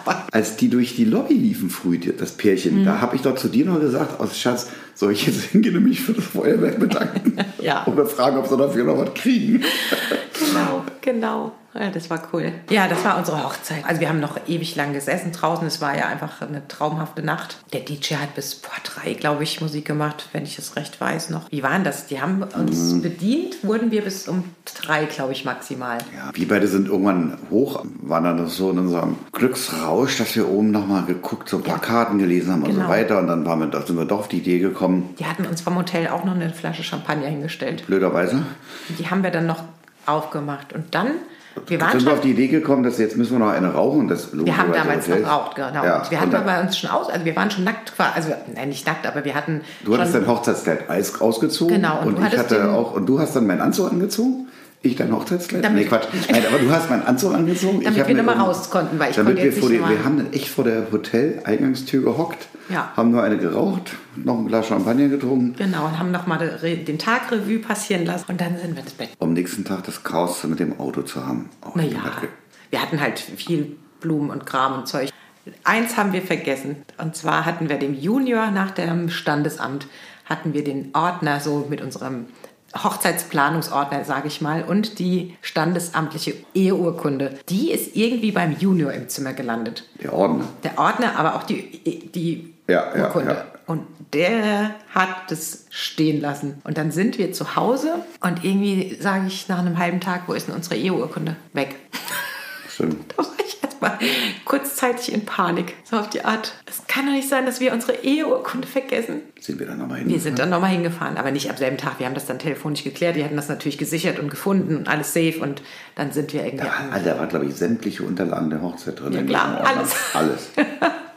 <laughs> Als die durch die Lobby liefen früh, das Pärchen, Mhm. da habe ich doch zu dir noch gesagt, aus Schatz, soll ich jetzt hingehen und mich für das Feuerwerk bedanken? <laughs> Ja. Oder fragen, ob sie dafür noch was kriegen? Genau, genau. Ja, das war cool. Ja, das war unsere Hochzeit. Also wir haben noch ewig lang gesessen draußen. Es war ja einfach eine traumhafte Nacht. Der DJ hat bis vor drei, glaube ich, Musik gemacht, wenn ich es recht weiß noch. Wie waren das? Die haben uns bedient, wurden wir bis um drei, glaube ich, maximal. Ja, wir beide sind irgendwann hoch, waren dann so in unserem Glücksrausch, dass wir oben nochmal geguckt, so Plakaten gelesen haben und Genau. so weiter. Und dann waren wir, da sind wir doch auf die Idee gekommen, Die hatten uns vom Hotel auch noch eine Flasche Champagner hingestellt. blöderweise, Die haben wir dann noch aufgemacht. Und dann, wir waren sind wir schon auf die Idee gekommen, dass jetzt müssen wir noch eine rauchen. Das Wir haben damals geraucht, genau. Ja, wir hatten dann- aber uns schon aus, also wir waren schon nackt, quasi, also nein, nicht nackt, aber wir hatten Du hattest dein Hochzeitskleid Eis ausgezogen. Genau, und Und, du ich hatte den- auch, und du hast dann meinen Anzug angezogen. Ich dein Hochzeitskleid? Damit- nee, Quatsch. Nein, aber du hast meinen Anzug angezogen. ich Damit hab wir mir noch mal um- raus konnten, weil ich damit konnte wir vor nicht der, mal- Wir haben dann echt vor der Hotel-Eingangstür gehockt, Ja. haben nur eine geraucht, noch ein Glas Champagner getrunken. genau, und haben nochmal den Tag Revue passieren lassen und dann sind wir ins Bett. Um am nächsten Tag das Chaos mit dem Auto zu haben. Oh, ich bin Naja, wir hatten halt viel Blumen und Kram und Zeug. Eins haben wir vergessen. Und zwar hatten wir dem Junior nach dem Standesamt, hatten wir den Ordner so mit unserem Hochzeitsplanungsordner, sage ich mal, und die standesamtliche Eheurkunde. Die ist irgendwie beim Junior im Zimmer gelandet. Der Ordner. Der Ordner, aber auch die, die Ja, ja, Urkunde. ja. Und der hat das stehen lassen. Und dann sind wir zu Hause und irgendwie sage ich nach einem halben Tag, wo ist denn unsere Eheurkunde? Weg. Stimmt. <laughs> Da war ich erstmal kurzzeitig in Panik. So auf die Art, es kann doch nicht sein, dass wir unsere Eheurkunde vergessen. Sind wir dann nochmal hin? Wir sind dann nochmal hingefahren, aber nicht am selben Tag. Wir haben das dann telefonisch geklärt. Die hatten das natürlich gesichert und gefunden und alles safe. Und dann sind wir irgendwie Da, war- da war, glaube ich, sämtliche Unterlagen der Hochzeit drin. Ja, klar, alles. Alles. <laughs>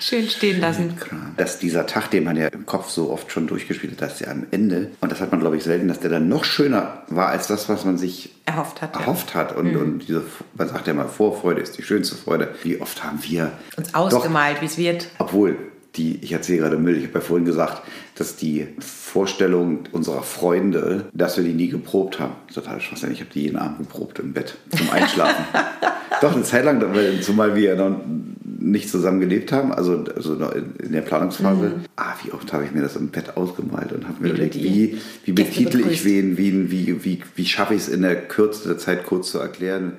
schön stehen lassen. Dass dieser Tag, den man ja im Kopf so oft schon durchgespielt hat, dass der am Ende, und das hat man glaube ich selten, dass der dann noch schöner war als das, was man sich Erhofft hat. Ja. erhofft hat. Und, und diese, man sagt ja immer, Vorfreude ist die schönste Freude. Wie oft haben wir Uns ausgemalt, wie es wird. obwohl die, ich erzähle gerade Müll, ich habe ja vorhin gesagt, dass die Vorstellung unserer Freunde, dass wir die nie geprobt haben, total schwachsinnig. Ich habe die jeden Abend geprobt im Bett zum Einschlafen. <laughs> Doch, eine Zeit lang, zumal wir noch nicht zusammen gelebt haben, also, also in der Planungsphase. Ah, wie oft habe ich mir das im Bett ausgemalt und habe mir überlegt, wie, wie betitel ich wen, wie, wie, wie, wie schaffe ich es in der Kürze der Zeit kurz zu erklären,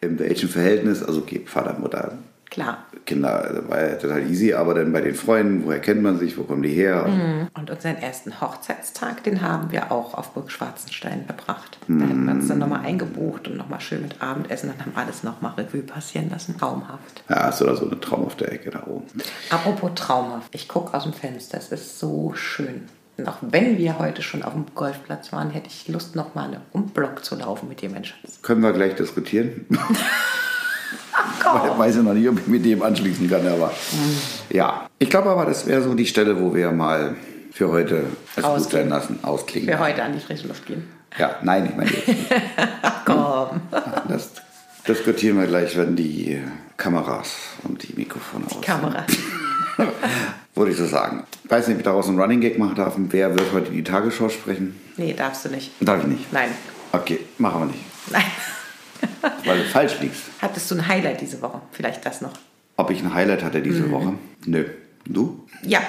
in welchem Verhältnis, also okay, Vater, Mutter, Klar. Kinder, das war ja total easy, aber dann bei den Freunden, woher kennt man sich, wo kommen die her? Und unseren ersten Hochzeitstag, den haben wir auch auf Burg Schwarzenstein verbracht. Da hätten wir uns dann nochmal eingebucht und nochmal schön mit Abendessen und haben alles nochmal Revue passieren lassen. Traumhaft. Ja, ist oder so eine traumhafte Ecke da oben. Apropos traumhaft. Ich gucke aus dem Fenster. Es ist so schön. Und auch wenn wir heute schon auf dem Golfplatz waren, hätte ich Lust, nochmal eine Umblock zu laufen mit dir, mein Schatz. Können wir gleich diskutieren? <laughs> Ich weiß ja noch nicht, ob ich mit dem anschließen kann, aber ja. Ich glaube aber, das wäre so die Stelle, wo wir mal für heute es gut sein lassen, ausklingen. Wir heute an die frische Luft gehen. Ja, nein, ich meine, jetzt. <laughs> Komm. das diskutieren wir gleich, wenn die Kameras und die Mikrofone aus. Kamera. <laughs> würde ich so sagen. Ich weiß nicht, ob ich daraus einen Running Gag machen darf. Wer wird heute die Tagesschau sprechen? Nee, darfst du nicht. Darf ich nicht. Nein. Okay, machen wir nicht. Nein. Weil du falsch liegst. Hattest du ein Highlight diese Woche? Vielleicht das noch. Ob ich ein Highlight hatte diese Mhm. Woche? Nö. Du? Ja,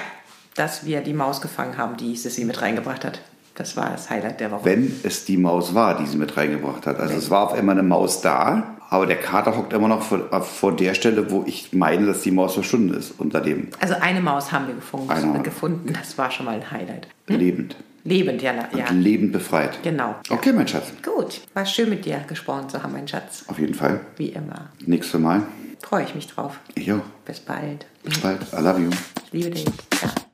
dass wir die Maus gefangen haben, die Sissy mit reingebracht hat. Das war das Highlight der Woche. Wenn es die Maus war, die sie mit reingebracht hat. Also es war auf einmal eine Maus da, aber der Kater hockt immer noch vor, äh, vor der Stelle, wo ich meine, dass die Maus verschwunden ist, unter dem Also eine Maus haben wir gefunden. Eine haben wir. gefunden. Das war schon mal ein Highlight. lebend. Lebend, ja. ja. Und lebend befreit. Genau. Okay, mein Schatz. Gut. War schön mit dir gesprochen zu haben, mein Schatz. Auf jeden Fall. Wie immer. Nächstes Mal. Freue ich mich drauf. Ich auch. Bis bald. Bis bald. I love you. Ich liebe dich. Ja.